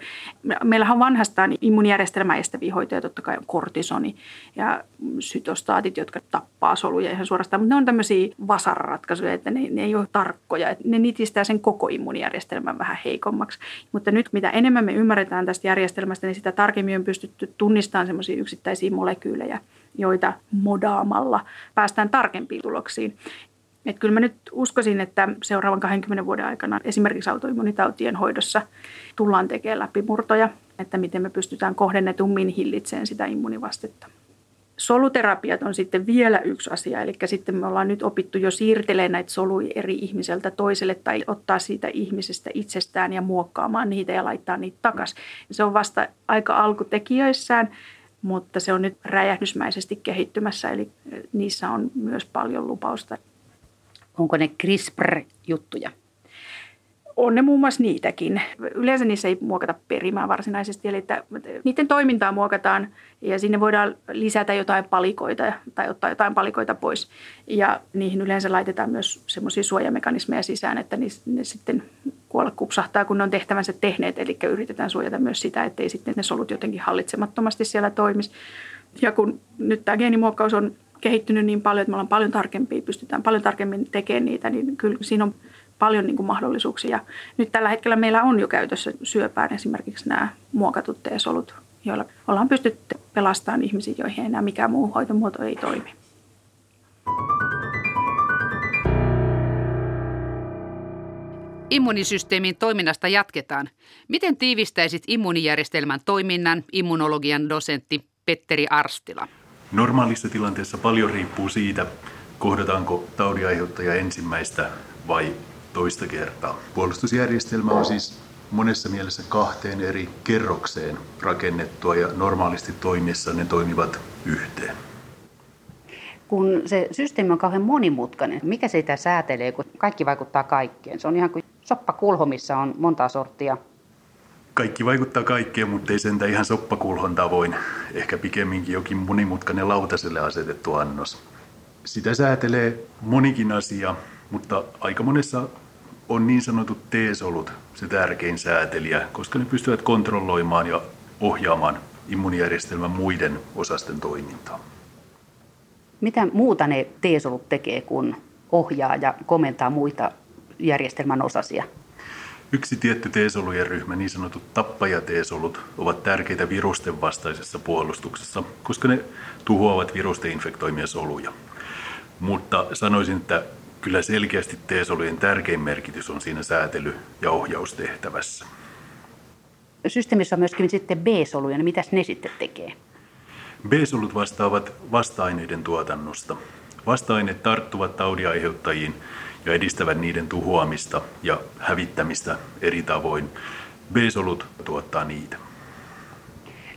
Meillähän on vanhastaan immunijärjestelmää estäviä hoitoja, totta kai on kortisoni ja sytostaatit, jotka tappaa soluja ihan suorastaan, mutta ne on tämmöisiä vasararatkaisuja, että ne, ne ei ole tarkkoja. Että ne nitistää sen koko immunijärjestelmän vähän heikommaksi. Mutta nyt mitä enemmän me ymmärretään tästä järjestelmästä, niin sitä tarkemmin on pystytty tunnistamaan semmoisia yksittäisiä molekyylejä, joita modaamalla päästään tarkempiin tuloksiin. Et kyllä mä nyt uskoisin, että seuraavan 20 vuoden aikana esimerkiksi autoimmunitautien hoidossa tullaan tekemään läpimurtoja, että miten me pystytään kohdennetummin hillitsemään sitä immunivastetta. Soluterapiat on sitten vielä yksi asia, eli sitten me ollaan nyt opittu jo siirtelemään näitä soluja eri ihmiseltä toiselle tai ottaa siitä ihmisestä itsestään ja muokkaamaan niitä ja laittaa niitä takaisin. Se on vasta aika alkutekijöissään, mutta se on nyt räjähdysmäisesti kehittymässä, eli niissä on myös paljon lupausta. Onko ne CRISPR-juttuja? On ne muun muassa niitäkin. Yleensä niissä ei muokata perimää varsinaisesti, eli että niiden toimintaa muokataan ja sinne voidaan lisätä jotain palikoita tai ottaa jotain palikoita pois. Ja niihin yleensä laitetaan myös semmoisia suojamekanismeja sisään, että ne, sitten kuolla kupsahtaa, kun ne on tehtävänsä tehneet. Eli yritetään suojata myös sitä, ettei sitten ne solut jotenkin hallitsemattomasti siellä toimisi. Ja kun nyt tämä geenimuokkaus on kehittynyt niin paljon, että me ollaan paljon tarkempia, pystytään paljon tarkemmin tekemään niitä, niin kyllä siinä on paljon niin kuin mahdollisuuksia. Nyt tällä hetkellä meillä on jo käytössä syöpään esimerkiksi nämä muokatut T-solut, joilla ollaan pystytty pelastamaan ihmisiä, joihin ei enää mikään muu hoitomuoto ei toimi. Immunisysteemin toiminnasta jatketaan. Miten tiivistäisit immunijärjestelmän toiminnan, immunologian dosentti Petteri Arstila? Normaalissa tilanteessa paljon riippuu siitä, kohdataanko taudinaiheuttaja ensimmäistä vai toista kertaa. Puolustusjärjestelmä on siis monessa mielessä kahteen eri kerrokseen rakennettua ja normaalisti toimissa ne toimivat yhteen. Kun se systeemi on kauhean monimutkainen, mikä sitä säätelee, kun kaikki vaikuttaa kaikkeen? Se on ihan kuin soppakulho, missä on monta sorttia kaikki vaikuttaa kaikkeen, mutta ei sentä ihan soppakulhon tavoin. Ehkä pikemminkin jokin monimutkainen lautaselle asetettu annos. Sitä säätelee monikin asia, mutta aika monessa on niin sanotut T-solut se tärkein säätelijä, koska ne pystyvät kontrolloimaan ja ohjaamaan immunijärjestelmän muiden osasten toimintaa. Mitä muuta ne T-solut tekee, kun ohjaa ja komentaa muita järjestelmän osasia? Yksi tietty T-solujen ryhmä, niin sanotut tappaja-T-solut, ovat tärkeitä virusten vastaisessa puolustuksessa, koska ne tuhoavat virusten infektoimia soluja. Mutta sanoisin, että kyllä selkeästi T-solujen tärkein merkitys on siinä säätely- ja ohjaustehtävässä. Systeemissä on myöskin sitten B-soluja, niin mitäs ne sitten tekee? B-solut vastaavat vasta-aineiden tuotannosta. Vasta-aineet tarttuvat taudiaiheuttajiin ja edistävät niiden tuhoamista ja hävittämistä eri tavoin. B-solut tuottaa niitä.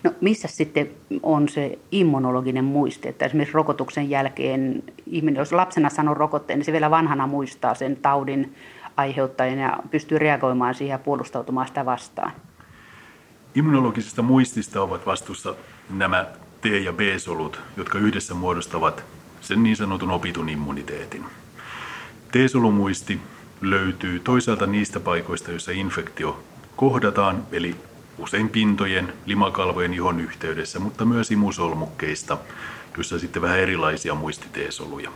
No missä sitten on se immunologinen muisti, että esimerkiksi rokotuksen jälkeen ihminen, jos lapsena sanoo rokotteen, niin se vielä vanhana muistaa sen taudin aiheuttajan ja pystyy reagoimaan siihen ja puolustautumaan sitä vastaan. Immunologisesta muistista ovat vastuussa nämä T- ja B-solut, jotka yhdessä muodostavat sen niin sanotun opitun immuniteetin. T-solumuisti löytyy toisaalta niistä paikoista, joissa infektio kohdataan, eli usein pintojen, limakalvojen ihon yhteydessä, mutta myös imusolmukkeista, joissa sitten vähän erilaisia muisti T-soluja.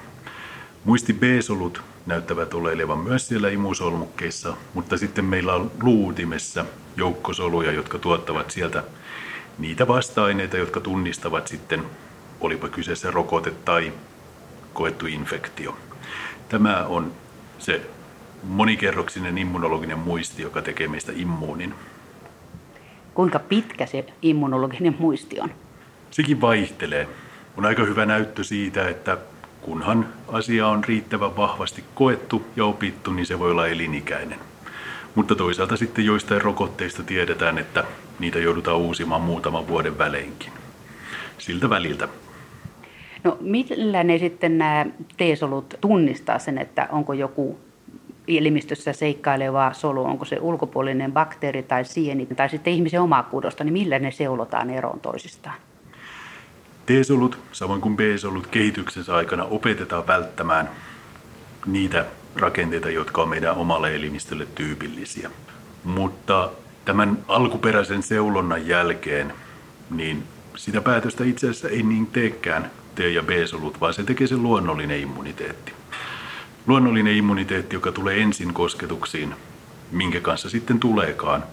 Muisti B-solut näyttävät oleilevan myös siellä imusolmukkeissa, mutta sitten meillä on luutimessa joukkosoluja, jotka tuottavat sieltä niitä vasta-aineita, jotka tunnistavat sitten, olipa kyseessä rokote tai koettu infektio. Tämä on se monikerroksinen immunologinen muisti, joka tekee meistä immuunin. Kuinka pitkä se immunologinen muisti on? Sekin vaihtelee. On aika hyvä näyttö siitä, että kunhan asia on riittävän vahvasti koettu ja opittu, niin se voi olla elinikäinen. Mutta toisaalta sitten joistain rokotteista tiedetään, että niitä joudutaan uusimaan muutaman vuoden väleinkin. Siltä väliltä. No millä ne sitten nämä T-solut tunnistaa sen, että onko joku elimistössä seikkaileva solu, onko se ulkopuolinen bakteeri tai sieni tai sitten ihmisen omaa kudosta, niin millä ne seulotaan eroon toisistaan? T-solut, samoin kuin B-solut kehityksensä aikana opetetaan välttämään niitä rakenteita, jotka on meidän omalle elimistölle tyypillisiä. Mutta tämän alkuperäisen seulonnan jälkeen, niin sitä päätöstä itse asiassa ei niin teekään T- ja B-solut, vaan se tekee se luonnollinen immuniteetti. Luonnollinen immuniteetti, joka tulee ensin kosketuksiin, minkä kanssa sitten tuleekaan,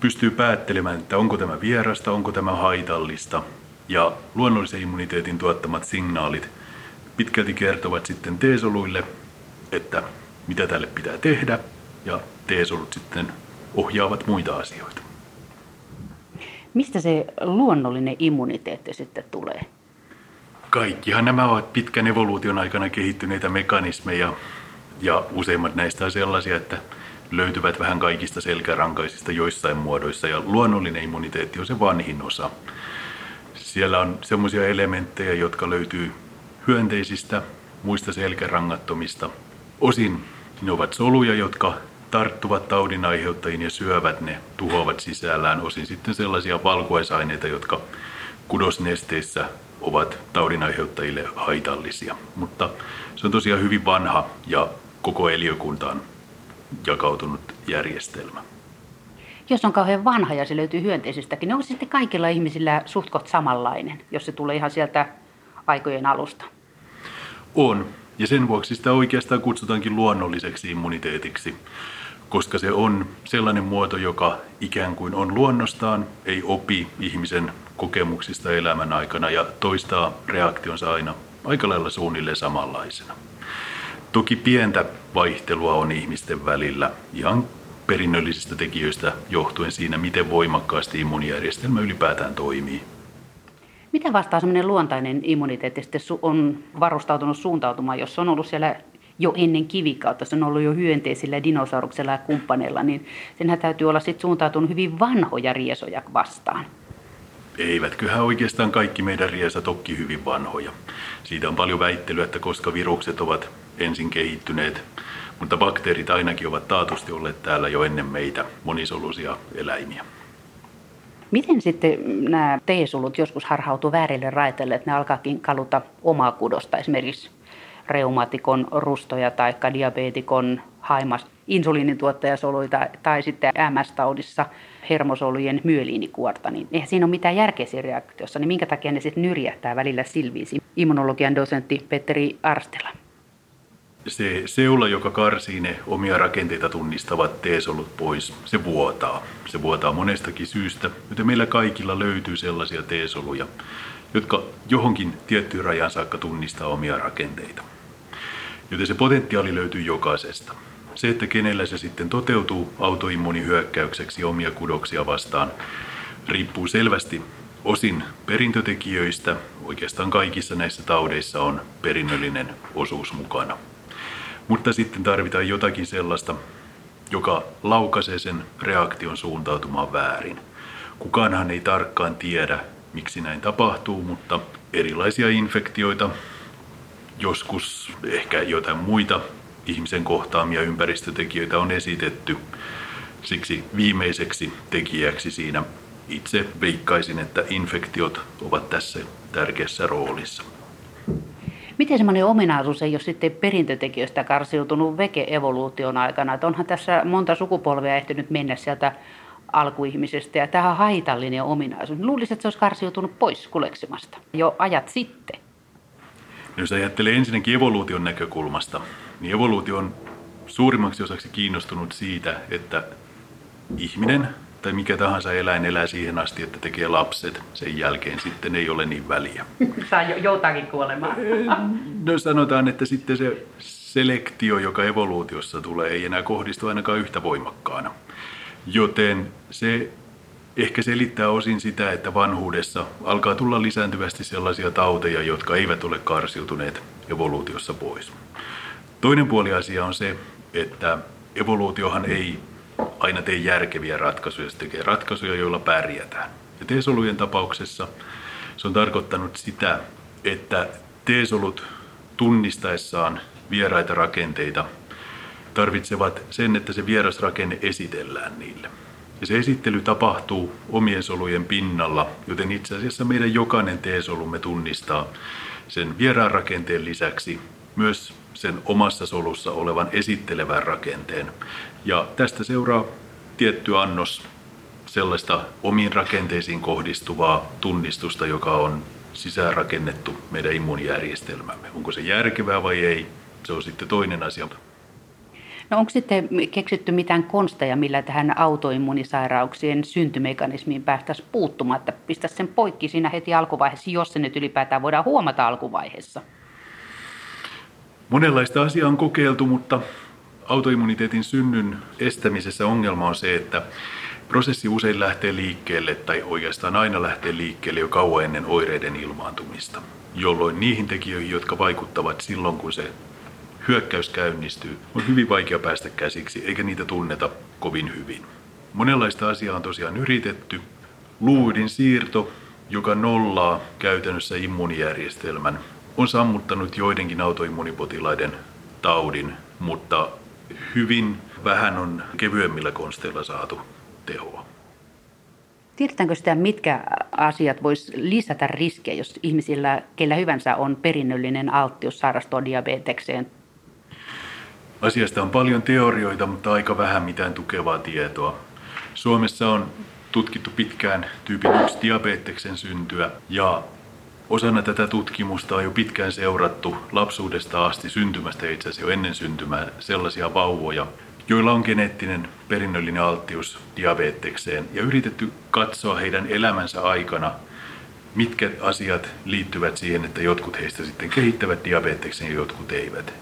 pystyy päättelemään, että onko tämä vierasta, onko tämä haitallista. Ja luonnollisen immuniteetin tuottamat signaalit pitkälti kertovat sitten T-soluille, että mitä tälle pitää tehdä, ja T-solut sitten ohjaavat muita asioita. Mistä se luonnollinen immuniteetti sitten tulee? Kaikkihan nämä ovat pitkän evoluution aikana kehittyneitä mekanismeja ja useimmat näistä on sellaisia, että löytyvät vähän kaikista selkärankaisista joissain muodoissa ja luonnollinen immuniteetti on se vanhin osa. Siellä on sellaisia elementtejä, jotka löytyy hyönteisistä, muista selkärangattomista. Osin ne ovat soluja, jotka tarttuvat taudin aiheuttajiin ja syövät ne, tuhoavat sisällään. Osin sitten sellaisia valkuaisaineita, jotka kudosnesteissä ovat taudinaiheuttajille haitallisia. Mutta se on tosiaan hyvin vanha ja koko eliökuntaan jakautunut järjestelmä. Jos on kauhean vanha ja se löytyy hyönteisistäkin, niin onko se sitten kaikilla ihmisillä suhtkot samanlainen, jos se tulee ihan sieltä aikojen alusta? On, ja sen vuoksi sitä oikeastaan kutsutaankin luonnolliseksi immuniteetiksi, koska se on sellainen muoto, joka ikään kuin on luonnostaan, ei opi ihmisen kokemuksista elämän aikana ja toistaa reaktionsa aina aika lailla suunnilleen samanlaisena. Toki pientä vaihtelua on ihmisten välillä ihan perinnöllisistä tekijöistä johtuen siinä, miten voimakkaasti immunijärjestelmä ylipäätään toimii. Mitä vastaa semmoinen luontainen immuniteetti sitten on varustautunut suuntautumaan, jos on ollut siellä jo ennen kivikautta, se on ollut jo hyönteisillä, dinosauruksella ja kumppaneilla, niin senhän täytyy olla sitten suuntautunut hyvin vanhoja riesoja vastaan. Eivätköhän oikeastaan kaikki meidän riesat toki hyvin vanhoja. Siitä on paljon väittelyä, että koska virukset ovat ensin kehittyneet, mutta bakteerit ainakin ovat taatusti olleet täällä jo ennen meitä monisoluisia eläimiä. Miten sitten nämä T-solut joskus harhautuu väärille raiteille, että ne alkaakin kaluta omaa kudosta, esimerkiksi reumatikon rustoja tai diabeetikon haimas insuliinituottajasoluita tai sitten MS-taudissa hermosolujen myeliinikuorta, niin eihän siinä ole mitään järkeä siinä reaktiossa, niin minkä takia ne sitten nyrjähtää välillä silviisi? Immunologian dosentti Petteri Arstela. Se seula, joka karsii ne omia rakenteita tunnistavat T-solut pois, se vuotaa. Se vuotaa monestakin syystä, joten meillä kaikilla löytyy sellaisia T-soluja, jotka johonkin tiettyyn rajaan saakka tunnistaa omia rakenteita. Joten se potentiaali löytyy jokaisesta. Se, että kenellä se sitten toteutuu autoimmunihyökkäykseksi omia kudoksia vastaan, riippuu selvästi osin perintötekijöistä. Oikeastaan kaikissa näissä taudeissa on perinnöllinen osuus mukana. Mutta sitten tarvitaan jotakin sellaista, joka laukaisee sen reaktion suuntautumaan väärin. Kukaanhan ei tarkkaan tiedä, miksi näin tapahtuu, mutta erilaisia infektioita, joskus ehkä jotain muita ihmisen kohtaamia ympäristötekijöitä on esitetty. Siksi viimeiseksi tekijäksi siinä itse veikkaisin, että infektiot ovat tässä tärkeässä roolissa. Miten semmoinen ominaisuus ei ole sitten perintötekijöistä karsiutunut veke-evoluution aikana? Että onhan tässä monta sukupolvea ehtinyt mennä sieltä alkuihmisestä ja tähän haitallinen ominaisuus. Luulisin, että se olisi karsiutunut pois kuleksimasta jo ajat sitten. Jos ajattelee ensinnäkin evoluution näkökulmasta, niin evoluutio on suurimmaksi osaksi kiinnostunut siitä, että ihminen tai mikä tahansa eläin elää siihen asti, että tekee lapset. Sen jälkeen sitten ei ole niin väliä. Saa jotakin kuolemaan. No sanotaan, että sitten se selektio, joka evoluutiossa tulee, ei enää kohdistu ainakaan yhtä voimakkaana. Joten se ehkä selittää osin sitä, että vanhuudessa alkaa tulla lisääntyvästi sellaisia tauteja, jotka eivät ole karsiutuneet evoluutiossa pois. Toinen puoli asia on se, että evoluutiohan ei aina tee järkeviä ratkaisuja, se tekee ratkaisuja, joilla pärjätään. Ja T-solujen tapauksessa se on tarkoittanut sitä, että T-solut tunnistaessaan vieraita rakenteita tarvitsevat sen, että se vieras rakenne esitellään niille. Ja se esittely tapahtuu omien solujen pinnalla, joten itse asiassa meidän jokainen T-solumme tunnistaa sen vieraan rakenteen lisäksi myös sen omassa solussa olevan esittelevän rakenteen. Ja tästä seuraa tietty annos sellaista omiin rakenteisiin kohdistuvaa tunnistusta, joka on sisäänrakennettu meidän immuunijärjestelmämme. Onko se järkevää vai ei, se on sitten toinen asia. No onko sitten keksitty mitään konsteja, millä tähän autoimmunisairauksien syntymekanismiin päästäisiin puuttumaan, että pistäisi sen poikki siinä heti alkuvaiheessa, jos se nyt ylipäätään voidaan huomata alkuvaiheessa? Monenlaista asiaa on kokeiltu, mutta autoimmuniteetin synnyn estämisessä ongelma on se, että prosessi usein lähtee liikkeelle, tai oikeastaan aina lähtee liikkeelle jo kauan ennen oireiden ilmaantumista, jolloin niihin tekijöihin, jotka vaikuttavat silloin, kun se hyökkäys käynnistyy, on hyvin vaikea päästä käsiksi, eikä niitä tunneta kovin hyvin. Monenlaista asiaa on tosiaan yritetty. Luudin siirto, joka nollaa käytännössä immuunijärjestelmän, on sammuttanut joidenkin autoimmunipotilaiden taudin, mutta hyvin vähän on kevyemmillä konsteilla saatu tehoa. Tiedetäänkö sitä, mitkä asiat vois lisätä riskejä, jos ihmisillä, kellä hyvänsä on perinnöllinen alttius sairastua diabetekseen? Asiasta on paljon teorioita, mutta aika vähän mitään tukevaa tietoa. Suomessa on tutkittu pitkään tyypin 1 diabeteksen syntyä ja Osana tätä tutkimusta on jo pitkään seurattu lapsuudesta asti syntymästä itse asiassa jo ennen syntymää sellaisia vauvoja, joilla on geneettinen perinnöllinen alttius diabetekseen ja yritetty katsoa heidän elämänsä aikana, mitkä asiat liittyvät siihen, että jotkut heistä sitten kehittävät diabeteksen ja jotkut eivät.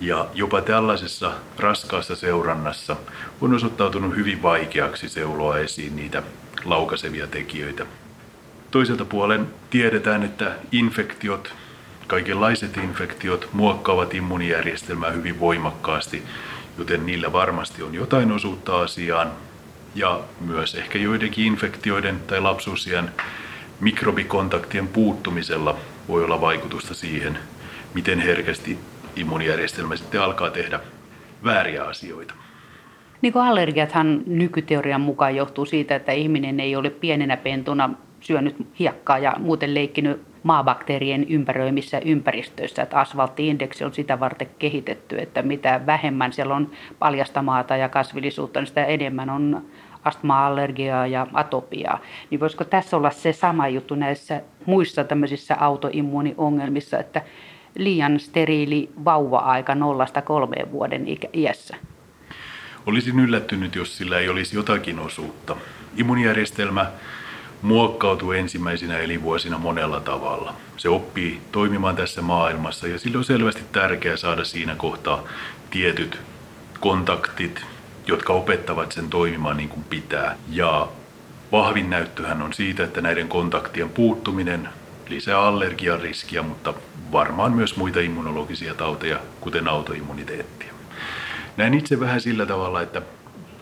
Ja jopa tällaisessa raskaassa seurannassa on osoittautunut hyvin vaikeaksi seuloa esiin niitä laukaisevia tekijöitä, Toiselta puolen tiedetään, että infektiot, kaikenlaiset infektiot muokkaavat immunijärjestelmää hyvin voimakkaasti, joten niillä varmasti on jotain osuutta asiaan. Ja myös ehkä joidenkin infektioiden tai lapsuusien mikrobikontaktien puuttumisella voi olla vaikutusta siihen, miten herkästi immunijärjestelmä sitten alkaa tehdä vääriä asioita. Niin kuin allergiathan nykyteorian mukaan johtuu siitä, että ihminen ei ole pienenä pentuna syönyt hiekkaa ja muuten leikkinyt maabakteerien ympäröimissä ympäristöissä. Että asfalttiindeksi on sitä varten kehitetty, että mitä vähemmän siellä on paljasta maata ja kasvillisuutta, niin sitä enemmän on astma-allergiaa ja atopiaa. Niin voisiko tässä olla se sama juttu näissä muissa tämmöisissä autoimmuuniongelmissa, että liian steriili vauva-aika nollasta kolmeen vuoden iässä? Olisin yllättynyt, jos sillä ei olisi jotakin osuutta. Immunijärjestelmä muokkautuu ensimmäisinä elinvuosina monella tavalla. Se oppii toimimaan tässä maailmassa ja sillä on selvästi tärkeää saada siinä kohtaa tietyt kontaktit, jotka opettavat sen toimimaan niin kuin pitää. Ja vahvin näyttöhän on siitä, että näiden kontaktien puuttuminen lisää allergian riskiä, mutta varmaan myös muita immunologisia tauteja, kuten autoimmuniteettia. Näen itse vähän sillä tavalla, että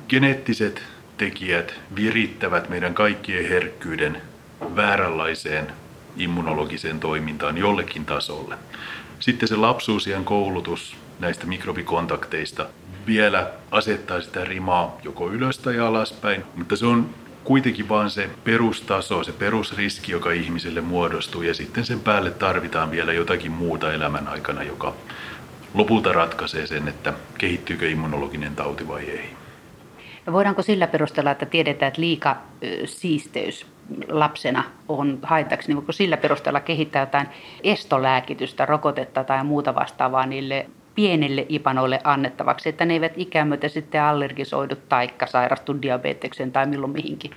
geneettiset tekijät virittävät meidän kaikkien herkkyyden vääränlaiseen immunologiseen toimintaan jollekin tasolle. Sitten se lapsuusien koulutus näistä mikrobikontakteista vielä asettaa sitä rimaa joko ylös tai alaspäin, mutta se on kuitenkin vaan se perustaso, se perusriski, joka ihmiselle muodostuu ja sitten sen päälle tarvitaan vielä jotakin muuta elämän aikana, joka lopulta ratkaisee sen, että kehittyykö immunologinen tauti vai ei. No voidaanko sillä perustella, että tiedetään, että liika siisteys lapsena on haitaksi, niin voiko sillä perusteella kehittää jotain estolääkitystä, rokotetta tai muuta vastaavaa niille pienille ipanoille annettavaksi, että ne eivät ikään myötä sitten allergisoidu tai sairastu diabeteksen tai milloin mihinkin?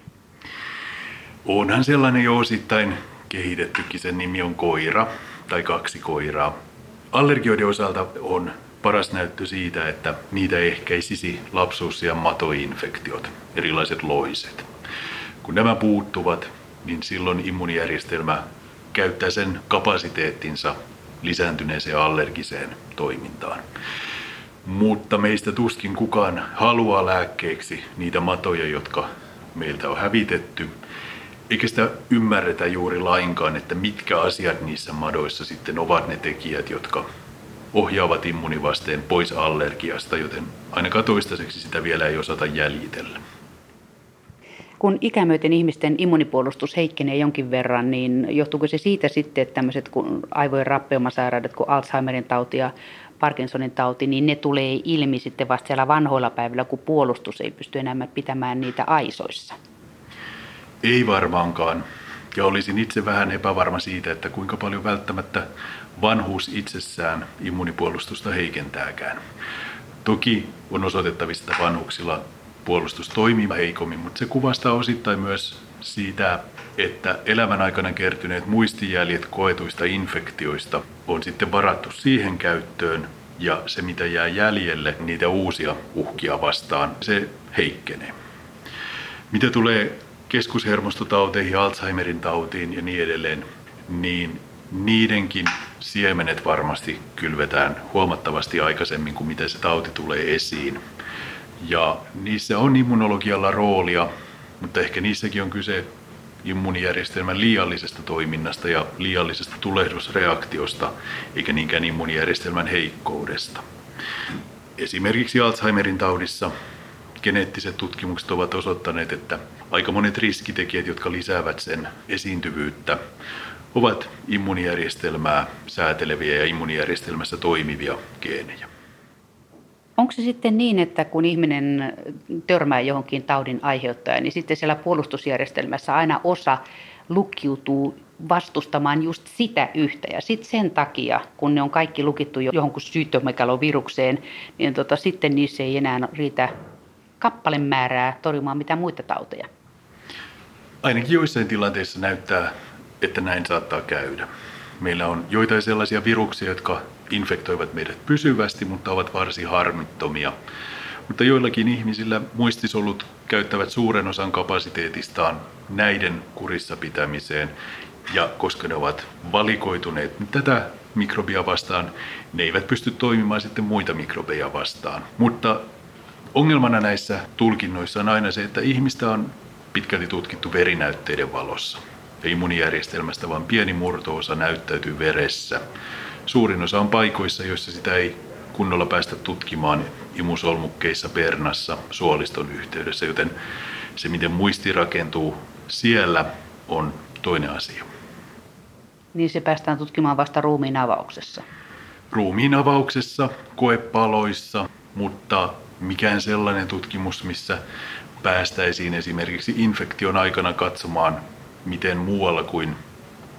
Onhan sellainen jo osittain kehitettykin, sen nimi on koira tai kaksi koiraa. Allergioiden osalta on paras näyttö siitä, että niitä ehkäisisi lapsuus- ja matoinfektiot, erilaiset loiset. Kun nämä puuttuvat, niin silloin immunijärjestelmä käyttää sen kapasiteettinsa lisääntyneeseen allergiseen toimintaan. Mutta meistä tuskin kukaan haluaa lääkkeeksi niitä matoja, jotka meiltä on hävitetty. Eikä sitä ymmärretä juuri lainkaan, että mitkä asiat niissä madoissa sitten ovat ne tekijät, jotka ohjaavat immunivasteen pois allergiasta, joten ainakaan toistaiseksi sitä vielä ei osata jäljitellä. Kun ikämyöten ihmisten immunipuolustus heikkenee jonkin verran, niin johtuuko se siitä sitten, että tämmöiset kuin aivojen rappeumasairaudet, kuin Alzheimerin tauti ja Parkinsonin tauti, niin ne tulee ilmi sitten vasta siellä vanhoilla päivillä, kun puolustus ei pysty enää pitämään niitä aisoissa? Ei varmaankaan. Ja olisin itse vähän epävarma siitä, että kuinka paljon välttämättä vanhuus itsessään immunipuolustusta heikentääkään. Toki on osoitettavissa, että vanhuksilla puolustus toimii heikommin, mutta se kuvastaa osittain myös siitä, että elämän aikana kertyneet muistijäljet koetuista infektioista on sitten varattu siihen käyttöön ja se mitä jää jäljelle, niitä uusia uhkia vastaan, se heikkenee. Mitä tulee keskushermostotauteihin, Alzheimerin tautiin ja niin edelleen, niin niidenkin siemenet varmasti kylvetään huomattavasti aikaisemmin kuin miten se tauti tulee esiin. Ja niissä on immunologialla roolia, mutta ehkä niissäkin on kyse immunijärjestelmän liiallisesta toiminnasta ja liiallisesta tulehdusreaktiosta, eikä niinkään immunijärjestelmän heikkoudesta. Esimerkiksi Alzheimerin taudissa geneettiset tutkimukset ovat osoittaneet, että aika monet riskitekijät, jotka lisäävät sen esiintyvyyttä, ovat immunijärjestelmää sääteleviä ja immunijärjestelmässä toimivia geenejä. Onko se sitten niin, että kun ihminen törmää johonkin taudin aiheuttajaan, niin sitten siellä puolustusjärjestelmässä aina osa lukkiutuu vastustamaan just sitä yhtä. Ja sitten sen takia, kun ne on kaikki lukittu johonkin syyttömekalovirukseen, niin tota, sitten niissä ei enää riitä kappalen määrää torjumaan mitään muita tauteja. Ainakin joissain tilanteissa näyttää, että näin saattaa käydä. Meillä on joitain sellaisia viruksia, jotka infektoivat meidät pysyvästi, mutta ovat varsin harmittomia. Mutta joillakin ihmisillä muistisolut käyttävät suuren osan kapasiteetistaan näiden kurissa pitämiseen. Ja koska ne ovat valikoituneet tätä mikrobia vastaan, ne eivät pysty toimimaan sitten muita mikrobeja vastaan. Mutta ongelmana näissä tulkinnoissa on aina se, että ihmistä on pitkälti tutkittu verinäytteiden valossa. Ja immunijärjestelmästä vain pieni murtoosa näyttäytyy veressä. Suurin osa on paikoissa, joissa sitä ei kunnolla päästä tutkimaan imusolmukkeissa, pernassa, suoliston yhteydessä, joten se, miten muisti rakentuu siellä, on toinen asia. Niin se päästään tutkimaan vasta ruumiin avauksessa. Ruumiin avauksessa, koepaloissa, mutta mikään sellainen tutkimus, missä päästäisiin esimerkiksi infektion aikana katsomaan, miten muualla kuin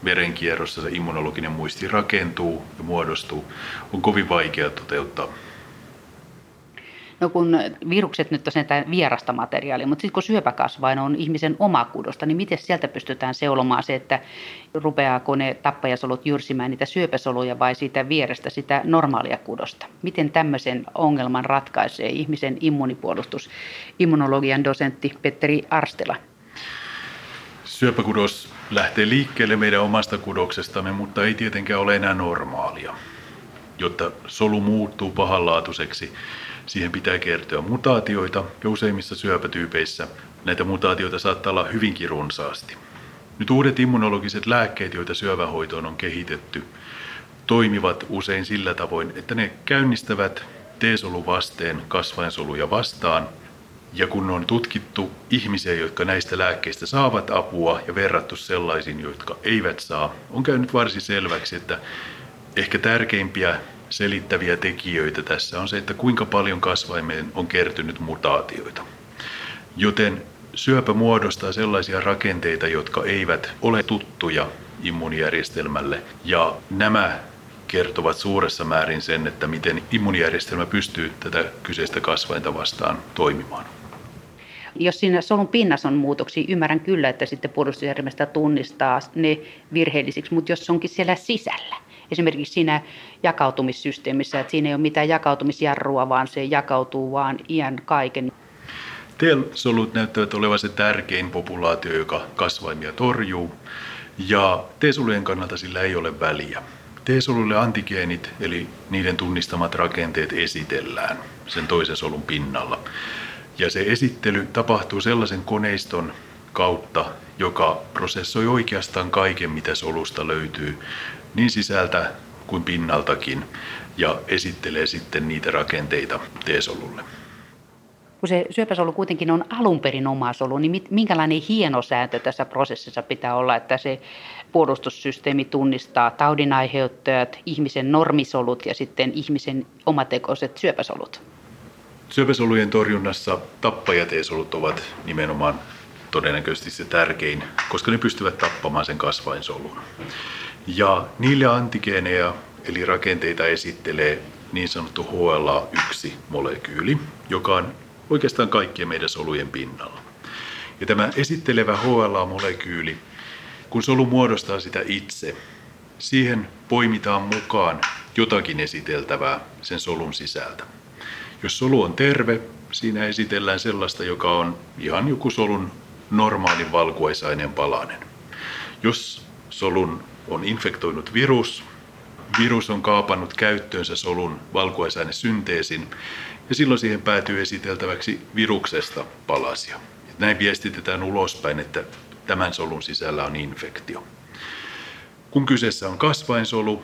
verenkierrossa se immunologinen muisti rakentuu ja muodostuu, on kovin vaikea toteuttaa. No kun virukset nyt on sentään vierasta materiaalia, mutta sitten kun syöpäkasvain on ihmisen oma kudosta, niin miten sieltä pystytään seulomaan se, että rupeaako ne tappajasolut jyrsimään niitä syöpäsoluja vai siitä vierestä sitä normaalia kudosta? Miten tämmöisen ongelman ratkaisee ihmisen immunipuolustus? Immunologian dosentti Petteri Arstela. Syöpäkudos lähtee liikkeelle meidän omasta kudoksestamme, mutta ei tietenkään ole enää normaalia. Jotta solu muuttuu pahanlaatuiseksi, siihen pitää kertyä mutaatioita ja useimmissa syöpätyypeissä näitä mutaatioita saattaa olla hyvinkin runsaasti. Nyt uudet immunologiset lääkkeet, joita syövähoitoon on kehitetty, toimivat usein sillä tavoin, että ne käynnistävät T-soluvasteen kasvainsoluja vastaan. Ja kun on tutkittu ihmisiä, jotka näistä lääkkeistä saavat apua ja verrattu sellaisiin, jotka eivät saa, on käynyt varsin selväksi, että ehkä tärkeimpiä selittäviä tekijöitä tässä on se, että kuinka paljon kasvaimeen on kertynyt mutaatioita. Joten syöpä muodostaa sellaisia rakenteita, jotka eivät ole tuttuja immunijärjestelmälle. Ja nämä kertovat suuressa määrin sen, että miten immunijärjestelmä pystyy tätä kyseistä kasvainta vastaan toimimaan. Jos siinä solun pinnassa on muutoksia, ymmärrän kyllä, että sitten puolustusjärjestelmästä tunnistaa ne virheellisiksi, mutta jos se onkin siellä sisällä, esimerkiksi siinä jakautumissysteemissä, että siinä ei ole mitään jakautumisjarrua, vaan se jakautuu vaan iän kaiken. T-solut näyttävät olevan se tärkein populaatio, joka kasvaimia torjuu, ja T-solujen kannalta sillä ei ole väliä. T-soluille antigeenit, eli niiden tunnistamat rakenteet, esitellään sen toisen solun pinnalla. Ja se esittely tapahtuu sellaisen koneiston kautta, joka prosessoi oikeastaan kaiken, mitä solusta löytyy, niin sisältä kuin pinnaltakin, ja esittelee sitten niitä rakenteita T-solulle. Kun se syöpäsolu kuitenkin on alun perin oma solu, niin minkälainen hieno sääntö tässä prosessissa pitää olla, että se puolustussysteemi tunnistaa taudinaiheuttajat, ihmisen normisolut ja sitten ihmisen omatekoiset syöpäsolut? Syöpäsolujen torjunnassa tappajateesolut ovat nimenomaan todennäköisesti se tärkein, koska ne pystyvät tappamaan sen kasvainsolun. Ja niille antigeeneja, eli rakenteita esittelee niin sanottu HLA1-molekyyli, joka on oikeastaan kaikkien meidän solujen pinnalla. Ja tämä esittelevä HLA-molekyyli, kun solu muodostaa sitä itse, siihen poimitaan mukaan jotakin esiteltävää sen solun sisältä. Jos solu on terve, siinä esitellään sellaista, joka on ihan joku solun normaalin valkuaisaineen palanen. Jos solun on infektoinut virus, virus on kaapannut käyttöönsä solun valkuaisaine-synteesin ja silloin siihen päätyy esiteltäväksi viruksesta palasia. Näin viestitetään ulospäin, että tämän solun sisällä on infektio. Kun kyseessä on kasvainsolu,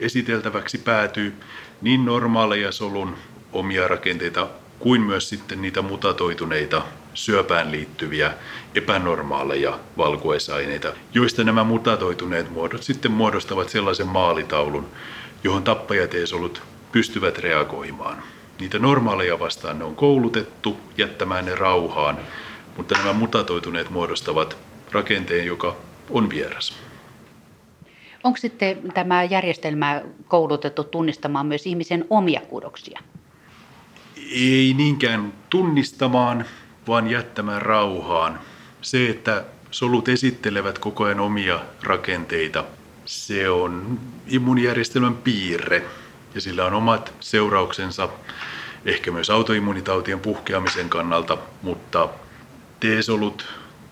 esiteltäväksi päätyy niin normaaleja solun omia rakenteita kuin myös sitten niitä mutatoituneita syöpään liittyviä epänormaaleja valkuaisaineita, joista nämä mutatoituneet muodot sitten muodostavat sellaisen maalitaulun, johon tappajateesolut pystyvät reagoimaan. Niitä normaaleja vastaan ne on koulutettu jättämään ne rauhaan, mutta nämä mutatoituneet muodostavat rakenteen, joka on vieras. Onko sitten tämä järjestelmä koulutettu tunnistamaan myös ihmisen omia kudoksia? Ei niinkään tunnistamaan, vaan jättämään rauhaan. Se, että solut esittelevät koko ajan omia rakenteita, se on immunijärjestelmän piirre ja sillä on omat seurauksensa ehkä myös autoimmunitautien puhkeamisen kannalta, mutta T-solut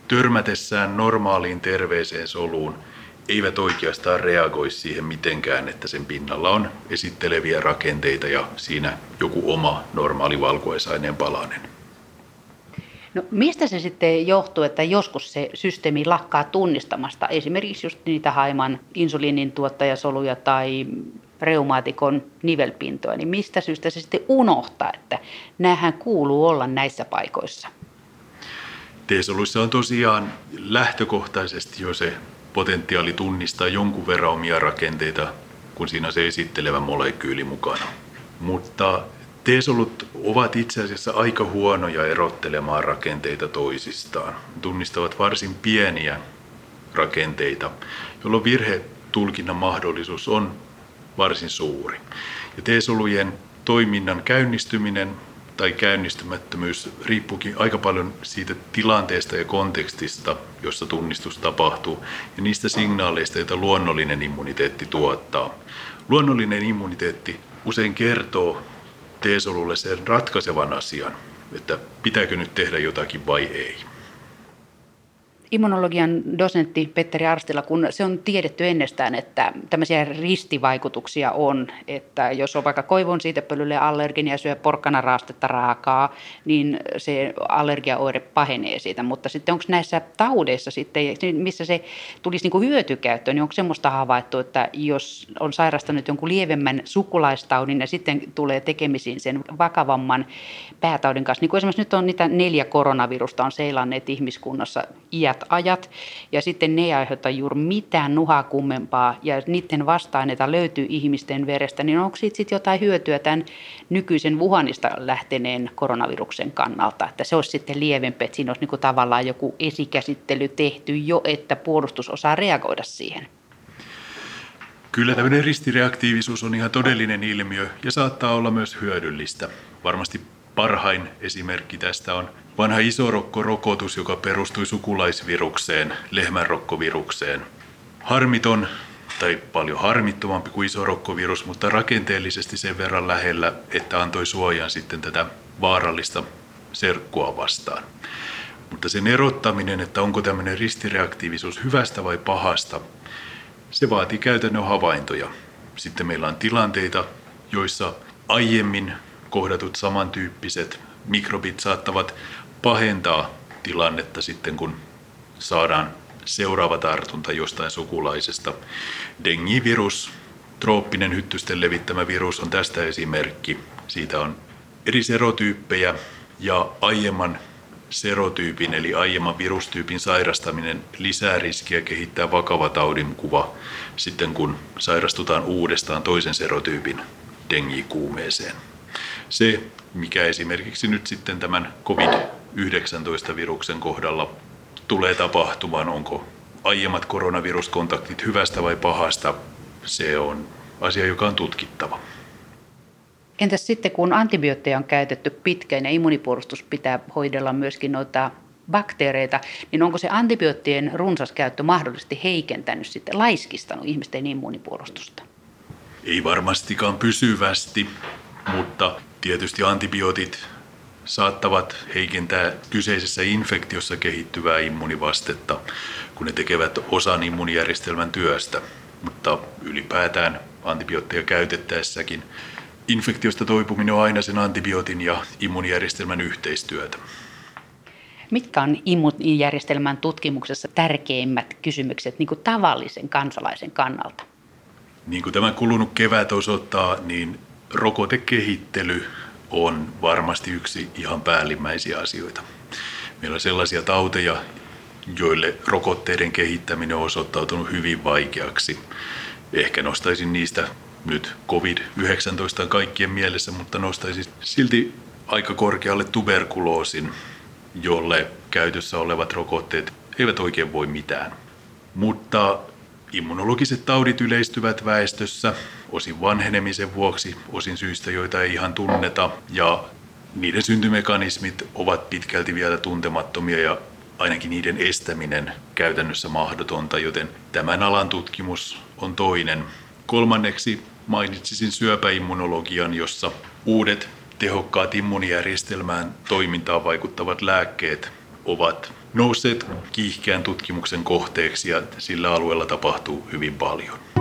törmätessään normaaliin terveeseen soluun eivät oikeastaan reagoi siihen mitenkään, että sen pinnalla on esitteleviä rakenteita ja siinä joku oma normaali valkuaisaineen palanen. No mistä se sitten johtuu, että joskus se systeemi lakkaa tunnistamasta esimerkiksi just niitä haiman insuliinin tuottajasoluja tai reumaatikon nivelpintoja, niin mistä syystä se sitten unohtaa, että näähän kuuluu olla näissä paikoissa? T-soluissa on tosiaan lähtökohtaisesti jo se potentiaali tunnistaa jonkun verran omia rakenteita, kun siinä on se esittelevä molekyyli mukana. Mutta T-solut ovat itse asiassa aika huonoja erottelemaan rakenteita toisistaan. Tunnistavat varsin pieniä rakenteita, jolloin virhetulkinnan mahdollisuus on varsin suuri. Ja T-solujen toiminnan käynnistyminen tai käynnistymättömyys riippuukin aika paljon siitä tilanteesta ja kontekstista, jossa tunnistus tapahtuu, ja niistä signaaleista, joita luonnollinen immuniteetti tuottaa. Luonnollinen immuniteetti usein kertoo T-solulle sen ratkaisevan asian, että pitääkö nyt tehdä jotakin vai ei immunologian dosentti Petteri Arstila, kun se on tiedetty ennestään, että tämmöisiä ristivaikutuksia on, että jos on vaikka koivun siitepölylle allerginen ja syö porkkana raastetta raakaa, niin se allergiaoire pahenee siitä. Mutta sitten onko näissä taudeissa sitten, missä se tulisi niin kuin hyötykäyttöön, niin onko semmoista havaittu, että jos on sairastanut jonkun lievemmän sukulaistaudin ja sitten tulee tekemisiin sen vakavamman päätaudin kanssa, niin kuin esimerkiksi nyt on niitä neljä koronavirusta on seilanneet ihmiskunnassa iät pitkät ajat ja sitten ne ei aiheuta juuri mitään nuhaa kummempaa ja niiden vasta-aineita löytyy ihmisten verestä, niin onko siitä sitten jotain hyötyä tämän nykyisen Wuhanista lähteneen koronaviruksen kannalta, että se olisi sitten lievempi, että siinä olisi niin tavallaan joku esikäsittely tehty jo, että puolustus osaa reagoida siihen? Kyllä tämmöinen ristireaktiivisuus on ihan todellinen ilmiö ja saattaa olla myös hyödyllistä. Varmasti parhain esimerkki tästä on vanha isorokkorokotus, joka perustui sukulaisvirukseen, lehmänrokkovirukseen. Harmiton tai paljon harmittomampi kuin isorokkovirus, mutta rakenteellisesti sen verran lähellä, että antoi suojan sitten tätä vaarallista serkkua vastaan. Mutta sen erottaminen, että onko tämmöinen ristireaktiivisuus hyvästä vai pahasta, se vaatii käytännön havaintoja. Sitten meillä on tilanteita, joissa aiemmin kohdatut samantyyppiset mikrobit saattavat pahentaa tilannetta sitten, kun saadaan seuraava tartunta jostain sukulaisesta. Dengivirus, trooppinen hyttysten levittämä virus on tästä esimerkki. Siitä on eri serotyyppejä ja aiemman serotyypin eli aiemman virustyypin sairastaminen lisää riskiä kehittää vakava taudinkuva sitten kun sairastutaan uudestaan toisen serotyypin dengikuumeeseen. Se, mikä esimerkiksi nyt sitten tämän COVID-19-viruksen kohdalla tulee tapahtumaan, onko aiemmat koronaviruskontaktit hyvästä vai pahasta, se on asia, joka on tutkittava. Entäs sitten, kun antibiootteja on käytetty pitkään ja immunipuolustus pitää hoidella myöskin noita bakteereita, niin onko se antibioottien runsas käyttö mahdollisesti heikentänyt sitten, laiskistanut ihmisten immunipuolustusta? Ei varmastikaan pysyvästi, mutta Tietysti antibiootit saattavat heikentää kyseisessä infektiossa kehittyvää immunivastetta, kun ne tekevät osan immunijärjestelmän työstä. Mutta ylipäätään antibiootteja käytettäessäkin infektiosta toipuminen on aina sen antibiootin ja immunijärjestelmän yhteistyötä. Mitkä on immunijärjestelmän tutkimuksessa tärkeimmät kysymykset niin kuin tavallisen kansalaisen kannalta? Niin kuin tämä kulunut kevät osoittaa, niin rokotekehittely on varmasti yksi ihan päällimmäisiä asioita. Meillä on sellaisia tauteja, joille rokotteiden kehittäminen on osoittautunut hyvin vaikeaksi. Ehkä nostaisin niistä nyt COVID-19 kaikkien mielessä, mutta nostaisin silti aika korkealle tuberkuloosin, jolle käytössä olevat rokotteet eivät oikein voi mitään. Mutta Immunologiset taudit yleistyvät väestössä, osin vanhenemisen vuoksi, osin syistä, joita ei ihan tunneta, ja niiden syntymekanismit ovat pitkälti vielä tuntemattomia ja ainakin niiden estäminen käytännössä mahdotonta, joten tämän alan tutkimus on toinen. Kolmanneksi mainitsisin syöpäimmunologian, jossa uudet tehokkaat immunijärjestelmään toimintaan vaikuttavat lääkkeet ovat nousseet kiihkeän tutkimuksen kohteeksi ja sillä alueella tapahtuu hyvin paljon.